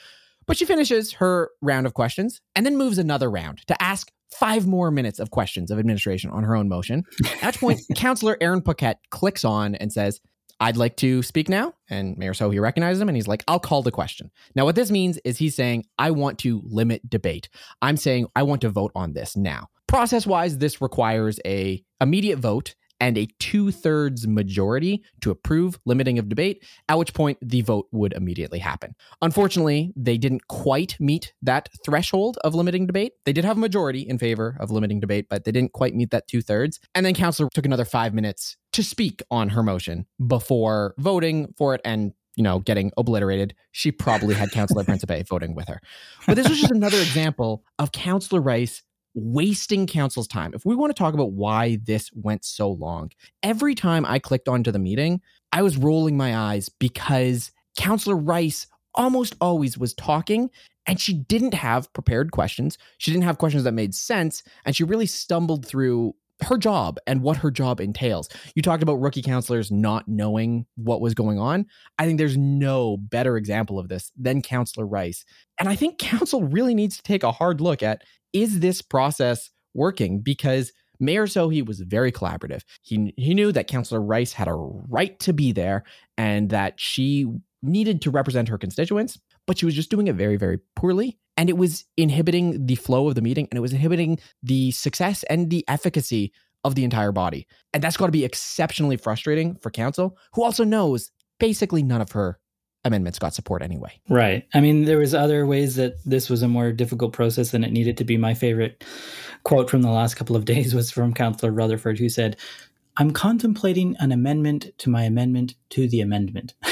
But she finishes her round of questions and then moves another round to ask five more minutes of questions of administration on her own motion. At which point, Councillor Aaron Paquette clicks on and says, I'd like to speak now. And Mayor Sohi recognizes him and he's like, I'll call the question. Now, what this means is he's saying, I want to limit debate. I'm saying I want to vote on this now. Process wise, this requires a immediate vote and a two thirds majority to approve limiting of debate, at which point the vote would immediately happen. Unfortunately, they didn't quite meet that threshold of limiting debate. They did have a majority in favor of limiting debate, but they didn't quite meet that two thirds. And then Councillor took another five minutes to speak on her motion before voting for it and you know, getting obliterated, she probably had Councillor Principe voting with her. But this was just another example of Councillor Rice wasting council's time. If we want to talk about why this went so long, every time I clicked onto the meeting, I was rolling my eyes because Councillor Rice almost always was talking and she didn't have prepared questions. She didn't have questions that made sense. And she really stumbled through her job and what her job entails. You talked about rookie counselors not knowing what was going on. I think there's no better example of this than Counselor Rice. And I think council really needs to take a hard look at is this process working? Because Mayor Sohi was very collaborative. He he knew that Councillor Rice had a right to be there and that she needed to represent her constituents, but she was just doing it very, very poorly. And it was inhibiting the flow of the meeting and it was inhibiting the success and the efficacy of the entire body. And that's got to be exceptionally frustrating for council, who also knows basically none of her amendments got support anyway. Right. I mean, there was other ways that this was a more difficult process than it needed to be. My favorite quote from the last couple of days was from Councillor Rutherford, who said, "I'm contemplating an amendment to my amendment to the amendment."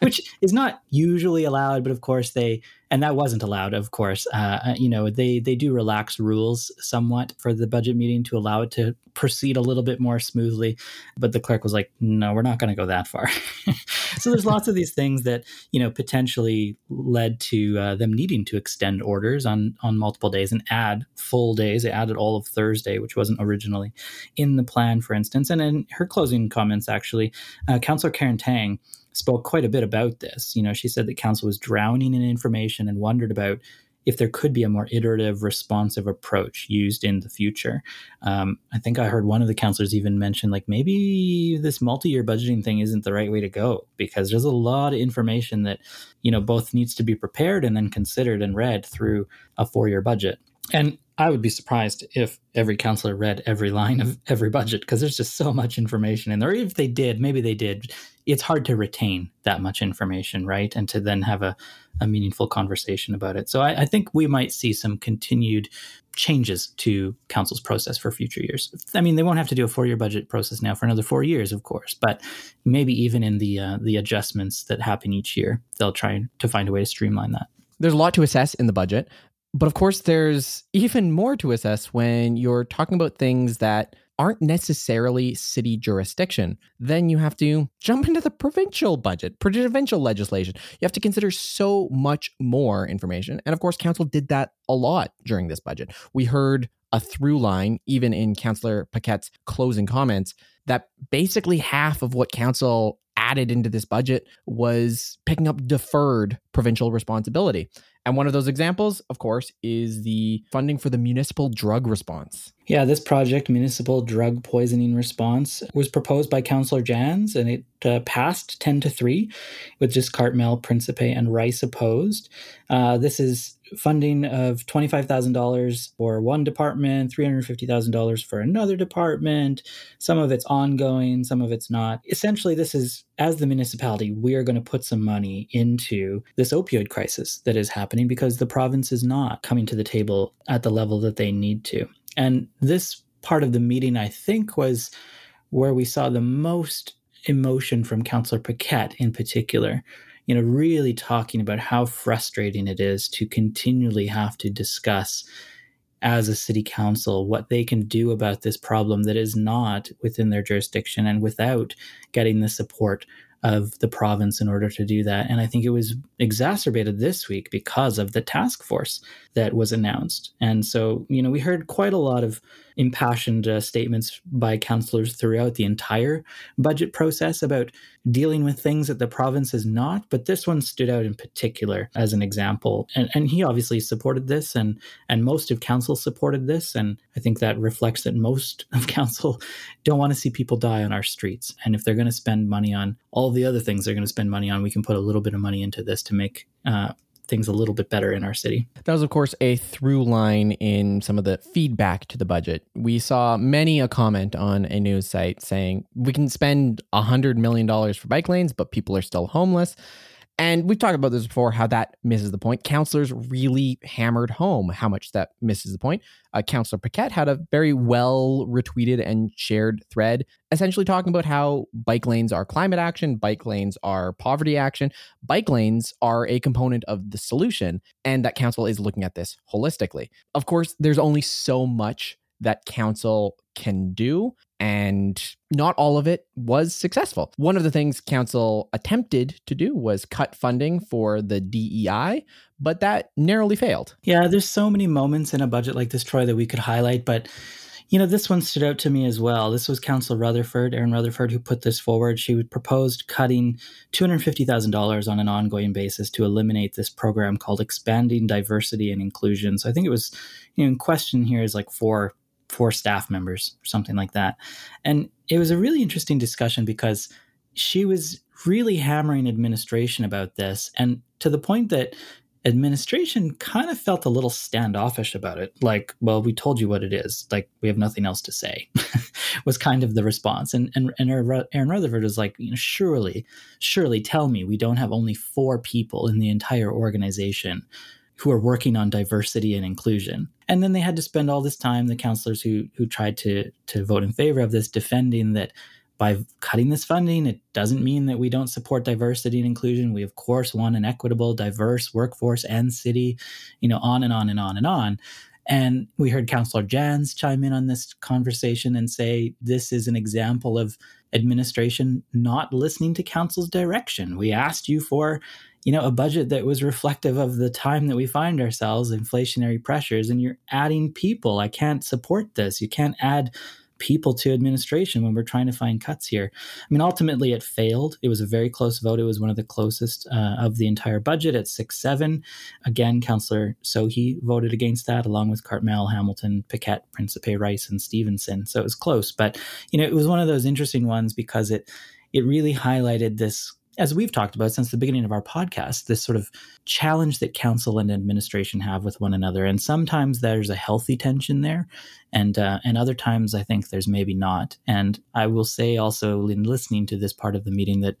which is not usually allowed, but of course they, and that wasn't allowed. Of course, uh, uh, you know they they do relax rules somewhat for the budget meeting to allow it to proceed a little bit more smoothly. But the clerk was like, "No, we're not going to go that far." so there's lots of these things that you know potentially led to uh, them needing to extend orders on on multiple days and add full days. They added all of Thursday, which wasn't originally in the plan, for instance. And in her closing comments, actually, uh, Councillor Keren Tang spoke quite a bit about this. You know, she said that council was drowning in information and wondered about if there could be a more iterative, responsive approach used in the future. Um, I think I heard one of the counselors even mention, like, maybe this multi year budgeting thing isn't the right way to go because there's a lot of information that, you know, both needs to be prepared and then considered and read through a four year budget. And I would be surprised if every counselor read every line of every budget because there's just so much information in there. Or if they did, maybe they did. It's hard to retain that much information, right? And to then have a, a meaningful conversation about it. So I, I think we might see some continued changes to council's process for future years. I mean, they won't have to do a four-year budget process now for another four years, of course, but maybe even in the uh, the adjustments that happen each year, they'll try to find a way to streamline that. There's a lot to assess in the budget. But of course, there's even more to assess when you're talking about things that aren't necessarily city jurisdiction. Then you have to jump into the provincial budget, provincial legislation. You have to consider so much more information. And of course, council did that a lot during this budget. We heard a through line, even in Councillor Paquette's closing comments, that basically half of what council added into this budget was picking up deferred provincial responsibility And one of those examples, of course, is the funding for the municipal drug response. Yeah, this project, Municipal Drug Poisoning Response, was proposed by Councillor Janz and it uh, passed 10 to 3 with just Cartmel, Principe, and Rice opposed. Uh, this is funding of $25,000 for one department, $350,000 for another department. Some of it's ongoing, some of it's not. Essentially, this is as the municipality, we are going to put some money into this opioid crisis that is happening because the province is not coming to the table at the level that they need to. And this part of the meeting, I think, was where we saw the most emotion from Councillor Paquette in particular. You know, really talking about how frustrating it is to continually have to discuss as a city council what they can do about this problem that is not within their jurisdiction and without getting the support of the province in order to do that. And I think it was exacerbated this week because of the task force that was announced. And so, you know, we heard quite a lot of impassioned uh, statements by councillors throughout the entire budget process about dealing with things that the province is not. But this one stood out in particular as an example. And, and he obviously supported this, and, and most of council supported this. And I think that reflects that most of council don't want to see people die on our streets. And if they're going to spend money on all the other things they're going to spend money on, we can put a little bit of money into this to make uh, things a little bit better in our city. That was, of course, a through line in some of the feedback to the budget. We saw many a comment on a news site saying we can spend $100 million for bike lanes, but people are still homeless. And we've talked about this before, how that misses the point. Councillors really hammered home how much that misses the point. Uh, Councillor Paquette had a very well retweeted and shared thread, essentially talking about how bike lanes are climate action, bike lanes are poverty action, bike lanes are a component of the solution, and that council is looking at this holistically. Of course, there's only so much that council can do and not all of it was successful. One of the things council attempted to do was cut funding for the DEI, but that narrowly failed. Yeah, there's so many moments in a budget like this, Troy, that we could highlight, but you know, this one stood out to me as well. This was Council Rutherford, Erin Rutherford, who put this forward. She proposed cutting $250,000 on an ongoing basis to eliminate this program called Expanding Diversity and Inclusion. So I think it was, you know, in question here is like four four staff members or something like that. And it was a really interesting discussion because she was really hammering administration about this and to the point that administration kind of felt a little standoffish about it like well we told you what it is like we have nothing else to say was kind of the response and and, and erin rutherford was like you know surely surely tell me we don't have only four people in the entire organization who are working on diversity and inclusion. And then they had to spend all this time, the councillors who who tried to to vote in favor of this, defending that by cutting this funding, it doesn't mean that we don't support diversity and inclusion. We of course want an equitable, diverse workforce and city, you know, on and on and on and on. And we heard Councillor Janz chime in on this conversation and say this is an example of administration not listening to council's direction. We asked you for you know, a budget that was reflective of the time that we find ourselves, inflationary pressures, and you're adding people. I can't support this. You can't add people to administration when we're trying to find cuts here. I mean, ultimately, it failed. It was a very close vote. It was one of the closest uh, of the entire budget at 6 7. Again, Councillor Sohi voted against that, along with Cartmel, Hamilton, Paquette, Principe, Rice, and Stevenson. So it was close. But, you know, it was one of those interesting ones because it it really highlighted this as we've talked about since the beginning of our podcast, this sort of challenge that council and administration have with one another. And sometimes there's a healthy tension there, and uh, and other times I think there's maybe not. And I will say also in listening to this part of the meeting that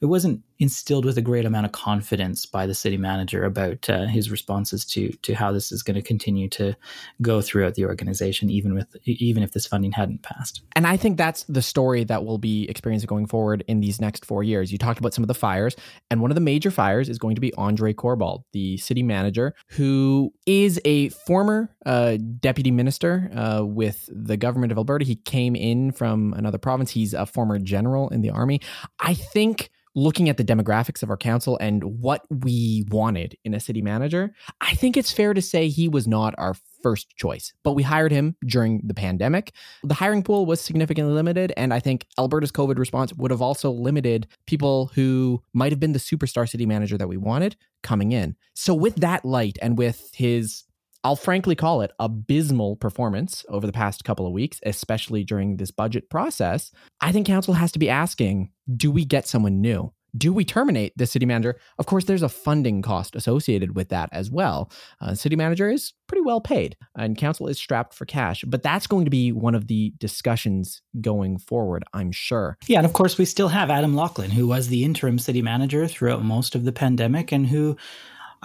it wasn't instilled with a great amount of confidence by the city manager about uh, his responses to to how this is going to continue to go throughout the organization, even with even if this funding hadn't passed. And I think that's the story that we'll be experiencing going forward in these next four years. You talked about some of the fires, and one of the major fires is going to be Andre Corbould, the city manager, who is a former uh, deputy minister uh, with the government of Alberta. He came in from another province. He's a former general in the army. I think looking at the demographics of our council and what we wanted in a city manager, I think it's fair to say he was not our first choice, but we hired him during the pandemic. The hiring pool was significantly limited, and I think Alberta's COVID response would have also limited people who might have been the superstar city manager that we wanted coming in. So, with that light and with his I'll frankly call it abysmal performance over the past couple of weeks, especially during this budget process. I think council has to be asking do we get someone new? Do we terminate the city manager? Of course, there's a funding cost associated with that as well. Uh, city manager is pretty well paid, and council is strapped for cash. But that's going to be one of the discussions going forward, I'm sure. Yeah, and of course, we still have Adam Laughlin, who was the interim city manager throughout most of the pandemic and who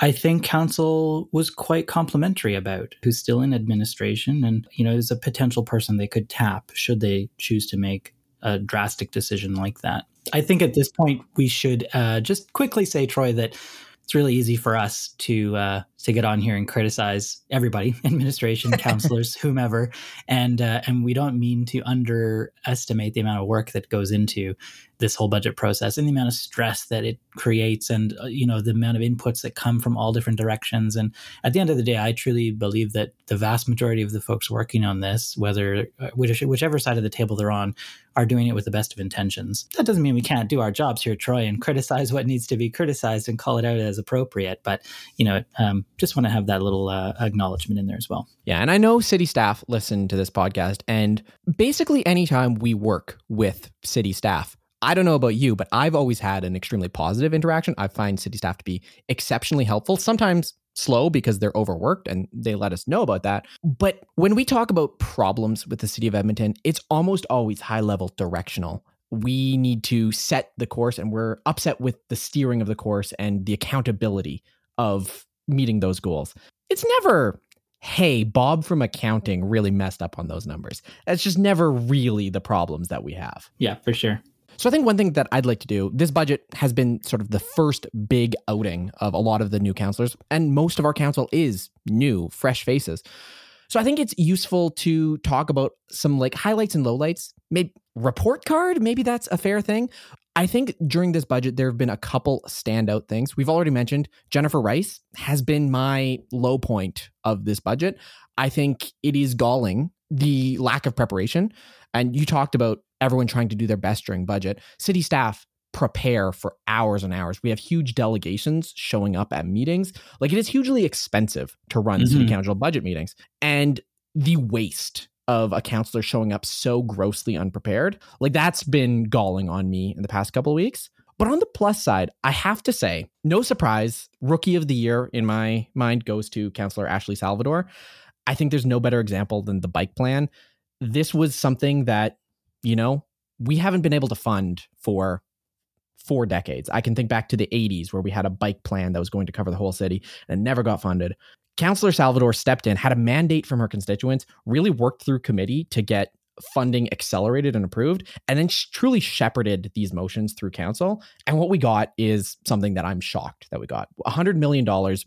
I think council was quite complimentary about, who's still in administration and, you know, is a potential person they could tap should they choose to make a drastic decision like that. I think at this point we should uh, just quickly say, Troy, that it's really easy for us to uh, to get on here and criticize everybody, administration, counselors, whomever, and uh, and we don't mean to underestimate the amount of work that goes into this whole budget process and the amount of stress that it creates and uh, you know the amount of inputs that come from all different directions. And at the end of the day i truly believe that the vast majority of the folks working on this whether uh, whichever side of the table they're on are doing it with the best of intentions. That doesn't mean we can't do our jobs here troy and criticize what needs to be criticized and call it out as appropriate. But you know um, just want to have that little uh, acknowledgement in there as well yeah and i know city staff listen to this podcast and basically anytime we work with city staff I don't know about you, but I've always had an extremely positive interaction. I find city staff to be exceptionally helpful, sometimes slow because they're overworked and they let us know about that. But when we talk about problems with the city of Edmonton, it's almost always high level directional. We need to set the course and we're upset with the steering of the course and the accountability of meeting those goals. It's never hey, Bob from accounting really messed up on those numbers. That's just never really the problems that we have. Yeah, for sure. So I think one thing that I'd like to do, this budget has been sort of the first big outing of a lot of the new counselors, and most of our council is new, fresh faces. So I think it's useful to talk about some like highlights and lowlights. Maybe report card, maybe that's a fair thing. I think during this budget, there have been a couple standout things. We've already mentioned Jennifer Rice has been my low point of this budget. I think it is galling the lack of preparation. And you talked about everyone trying to do their best during budget. City staff prepare for hours and hours. We have huge delegations showing up at meetings. Like it is hugely expensive to run mm-hmm. city council budget meetings. And the waste of a counselor showing up so grossly unprepared, like that's been galling on me in the past couple of weeks. But on the plus side, I have to say, no surprise, rookie of the year in my mind goes to counselor Ashley Salvador. I think there's no better example than the bike plan. This was something that you know, we haven't been able to fund for four decades. I can think back to the 80s where we had a bike plan that was going to cover the whole city and never got funded. Councillor Salvador stepped in, had a mandate from her constituents, really worked through committee to get funding accelerated and approved, and then truly shepherded these motions through council. And what we got is something that I'm shocked that we got $100 million,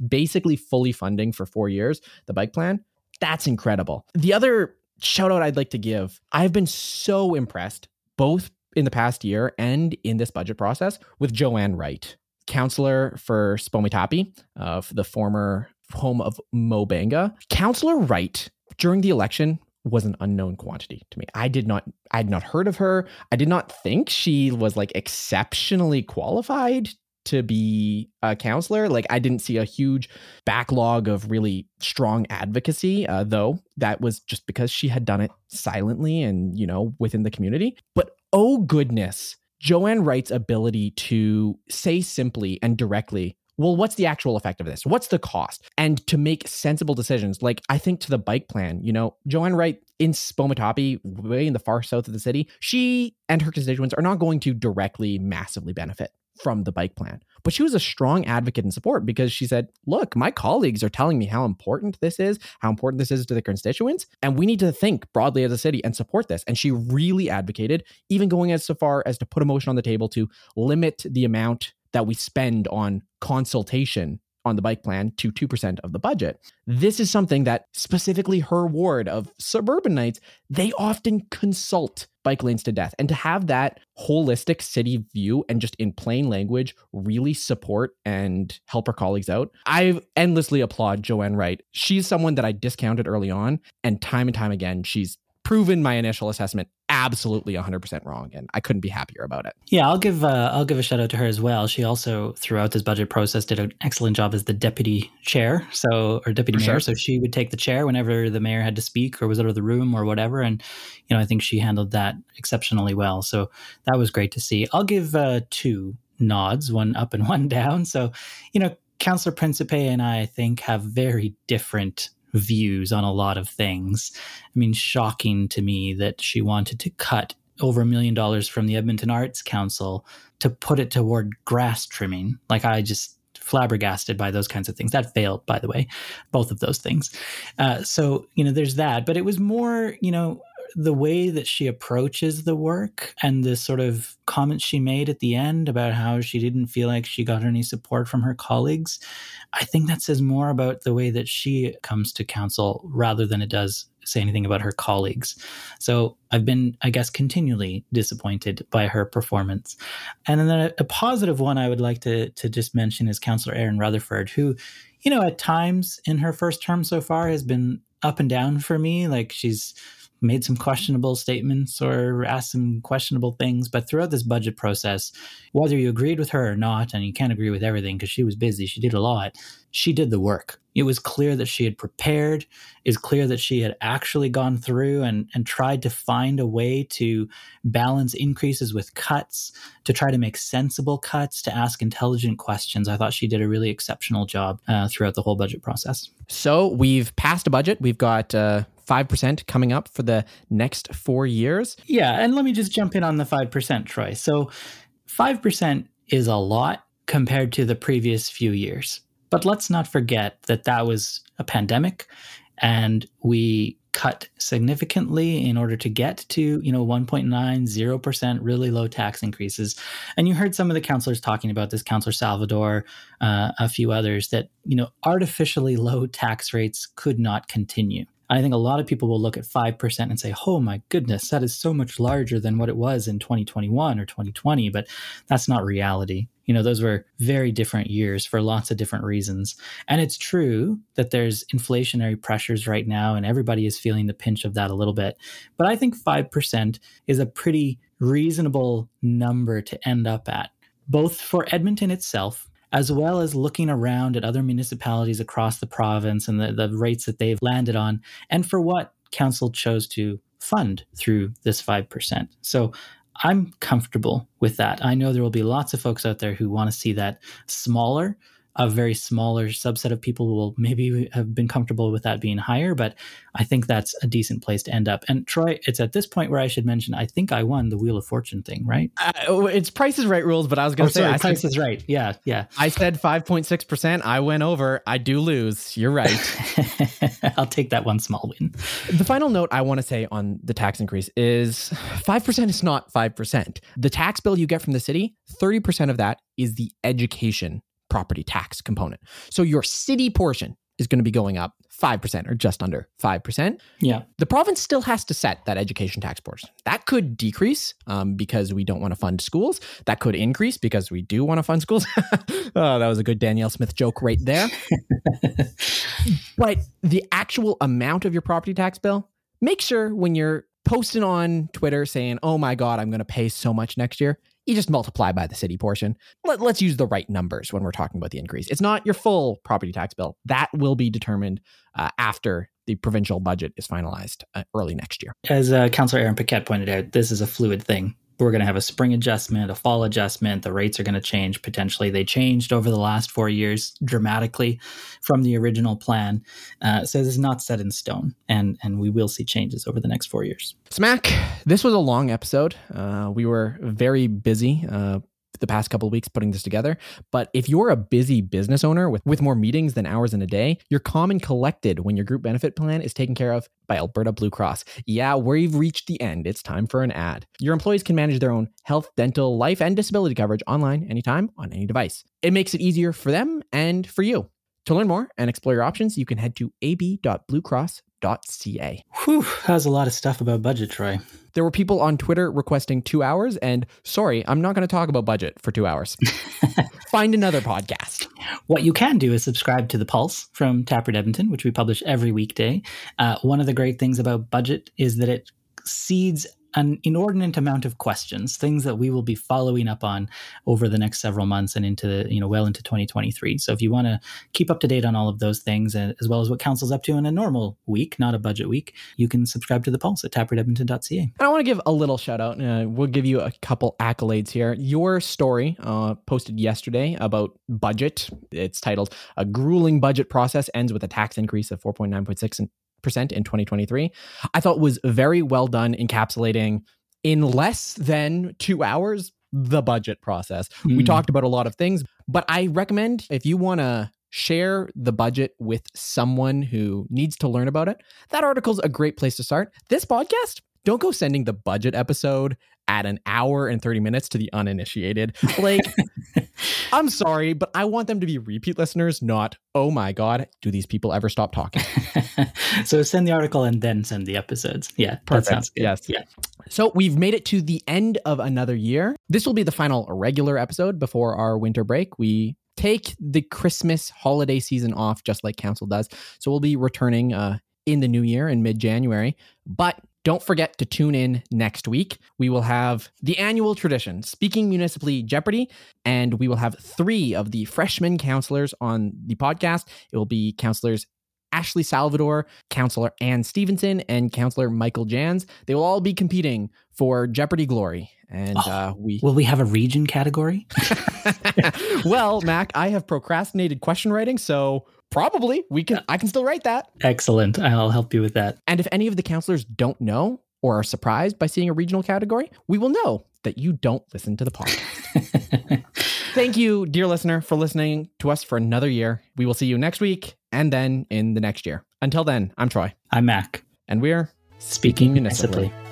basically fully funding for four years, the bike plan. That's incredible. The other shout out I'd like to give I've been so impressed, both in the past year and in this budget process, with Jo-Anne Wright, counselor for Sspomitapi, uh, the former home of Mo Banga. Counselor Wright, during the election, was an unknown quantity to me. I did not I had not heard of her. I did not think she was like exceptionally qualified to be a counselor. Like I didn't see a huge backlog of really strong advocacy, uh, though that was just because she had done it silently and you know within the community. But oh goodness, Jo-Anne Wright's ability to say simply and directly. Well, what's the actual effect of this? What's the cost? And to make sensible decisions, like I think to the bike plan, you know, Jo-Anne Wright in Sspomitapi, way in the far south of the city, she and her constituents are not going to directly massively benefit from the bike plan. But she was a strong advocate and support because she said, Look, my colleagues are telling me how important this is, how important this is to the constituents, and we need to think broadly as a city and support this. And she really advocated, even going as so far as to put a motion on the table to limit the amount that we spend on consultation on the bike plan to 2% of the budget. This is something that specifically her ward of suburbanites, they often consult bike lanes to death. And to have that holistic city view and just in plain language really support and help her colleagues out, I endlessly applaud Jo-Anne Wright. She's someone that I discounted early on, and time and time again, she's proven my initial assessment absolutely 100% wrong and i couldn't be happier about it. Yeah i'll give uh, i'll give a shout out to her as well. She also throughout this budget process did an excellent job as the deputy chair so or deputy For mayor. sure. so she would take the chair whenever the mayor had to speak or was out of the room or whatever and you know i think she handled that exceptionally well. So that was great to see. I'll give uh, two nods one up and one down. So you know Councillor Principe and I, I think have very different views on a lot of things. I mean, shocking to me that she wanted to cut over a million dollars from the Edmonton Arts Council to put it toward grass trimming. Like, I just flabbergasted by those kinds of things. That failed, by the way, both of those things. Uh, so, you know, there's that. But it was more, you know, the way that she approaches the work and the sort of comments she made at the end about how she didn't feel like she got any support from her colleagues, I think that says more about the way that she comes to council rather than it does say anything about her colleagues. So I've been, I guess, continually disappointed by her performance. And then a, a positive one I would like to to just mention is Councillor Erin Rutherford, who, you know, at times in her first term so far has been up and down for me. Like she's made some questionable statements or asked some questionable things. But throughout this budget process, whether you agreed with her or not, and you can't agree with everything because she was busy, she did a lot, she did the work. It was clear that she had prepared, is clear that she had actually gone through and, and tried to find a way to balance increases with cuts, to try to make sensible cuts, to ask intelligent questions. I thought she did a really exceptional job uh, throughout the whole budget process. So we've passed a budget. We've got uh, 5% coming up for the next four years. Yeah. And let me just jump in on the 5%, Troy. So 5% is a lot compared to the previous few years. But let's not forget that that was a pandemic and we cut significantly in order to get to you know 1.9 0% really low tax increases and you heard some of the councillors talking about this councillor salvador uh, a few others that you know artificially low tax rates could not continue I think a lot of people will look at 5% and say, oh my goodness, that is so much larger than what it was in 2021 or 2020. But that's not reality. You know, those were very different years for lots of different reasons. And it's true that there's inflationary pressures right now, and everybody is feeling the pinch of that a little bit. But I think 5% is a pretty reasonable number to end up at, both for Edmonton itself as well as looking around at other municipalities across the province and the, the rates that they've landed on, and for what council chose to fund through this 5%. So I'm comfortable with that. I know there will be lots of folks out there who want to see that smaller a very smaller subset of people will maybe have been comfortable with that being higher, but I think that's a decent place to end up. And Troy, it's at this point where I should mention I think I won the Wheel of Fortune thing, right? Uh, it's Price is Right rules, but I was going to oh, say sorry, I Price said, is Right. Yeah, yeah. I said five point six percent. I went over. I do lose. You're right. I'll take that one small win. The final note I want to say on the tax increase is five percent is not five percent. The tax bill you get from the city, thirty percent of that is the education property tax component. So your city portion is going to be going up 5% or just under 5%. Yeah. The province still has to set that education tax portion. That could decrease um, because we don't want to fund schools. That could increase because we do want to fund schools. oh, that was a good Danielle Smith joke right there. but the actual amount of your property tax bill, make sure when you're posting on Twitter saying, oh my God, I'm going to pay so much next year, you just multiply by the city portion. Let, us use the right numbers when we're talking about the increase. It's not your full property tax bill. That will be determined uh, after the provincial budget is finalized uh, early next year. As uh, Councillor Aaron Paquette pointed out, this is a fluid thing we're going to have a spring adjustment, a fall adjustment. The rates are going to change potentially. They changed over the last four years dramatically from the original plan. Uh, so this is not set in stone, and and we will see changes over the next four years. Smack. This was a long episode. Uh, we were very busy. Uh, the past couple weeks putting this together. But if you're a busy business owner with, with more meetings than hours in a day, you're calm and collected when your group benefit plan is taken care of by Alberta Blue Cross. Yeah, we've reached the end. It's time for an ad. Your employees can manage their own health, dental, life, and disability coverage online anytime on any device. It makes it easier for them and for you. To learn more and explore your options, you can head to ab.bluecross.ca. Whew, that was a lot of stuff about budget, Troy. There were people on Twitter requesting two hours, and sorry, I'm not going to talk about budget for two hours. Find another podcast. What you can do is subscribe to The Pulse from Taproot Edmonton, which we publish every weekday. Uh, one of the great things about budget is that it seeds an inordinate amount of questions, things that we will be following up on over the next several months and into the, you know, well into 2023. So if you want to keep up to date on all of those things, as well as what council's up to in a normal week, not a budget week, you can subscribe to the Pulse at taprootedmonton.ca. And I want to give a little shout out. Uh, we'll give you a couple accolades here. Your story uh, posted yesterday about budget. It's titled "A Grueling Budget Process Ends with a Tax Increase of 4.9.6 percent in 2023. I thought was very well done, encapsulating in less than two hours the budget process. Mm. We hmm. talked about a lot of things, but I recommend if you want to share the budget with someone who needs to learn about it, that article's a great place to start. This podcast, don't go sending the budget episode at an hour and 30 minutes to the uninitiated. Like, I'm sorry, but I want them to be repeat listeners, not, oh my God, do these people ever stop talking? so send the article and then send the episodes. Yeah, Perfect. that sounds good. Yes. Yeah. So we've made it to the end of another year. This will be the final regular episode before our winter break. We take the Christmas holiday season off just like council does. So we'll be returning uh, in the new year in mid January. But don't forget to tune in next week. We will have the annual tradition, Speaking Municipally Jeopardy, and we will have three of the freshman councillors on the podcast. It will be councillors Ashley Salvador, Councillor Anne Stevenson, and Councillor Michael Janz. They will all be competing for Jeopardy glory. And oh, uh, we will we have a region category? well, Mack, I have procrastinated question writing, so probably we can. I can still write that. Excellent. I'll help you with that. And if any of the councillors don't know or are surprised by seeing a regional category, we will know that you don't listen to the podcast. Thank you, dear listener, for listening to us for another year. We will see you next week and then in the next year. Until then, I'm Troy. I'm Mack. And we're speaking municipally. municipally.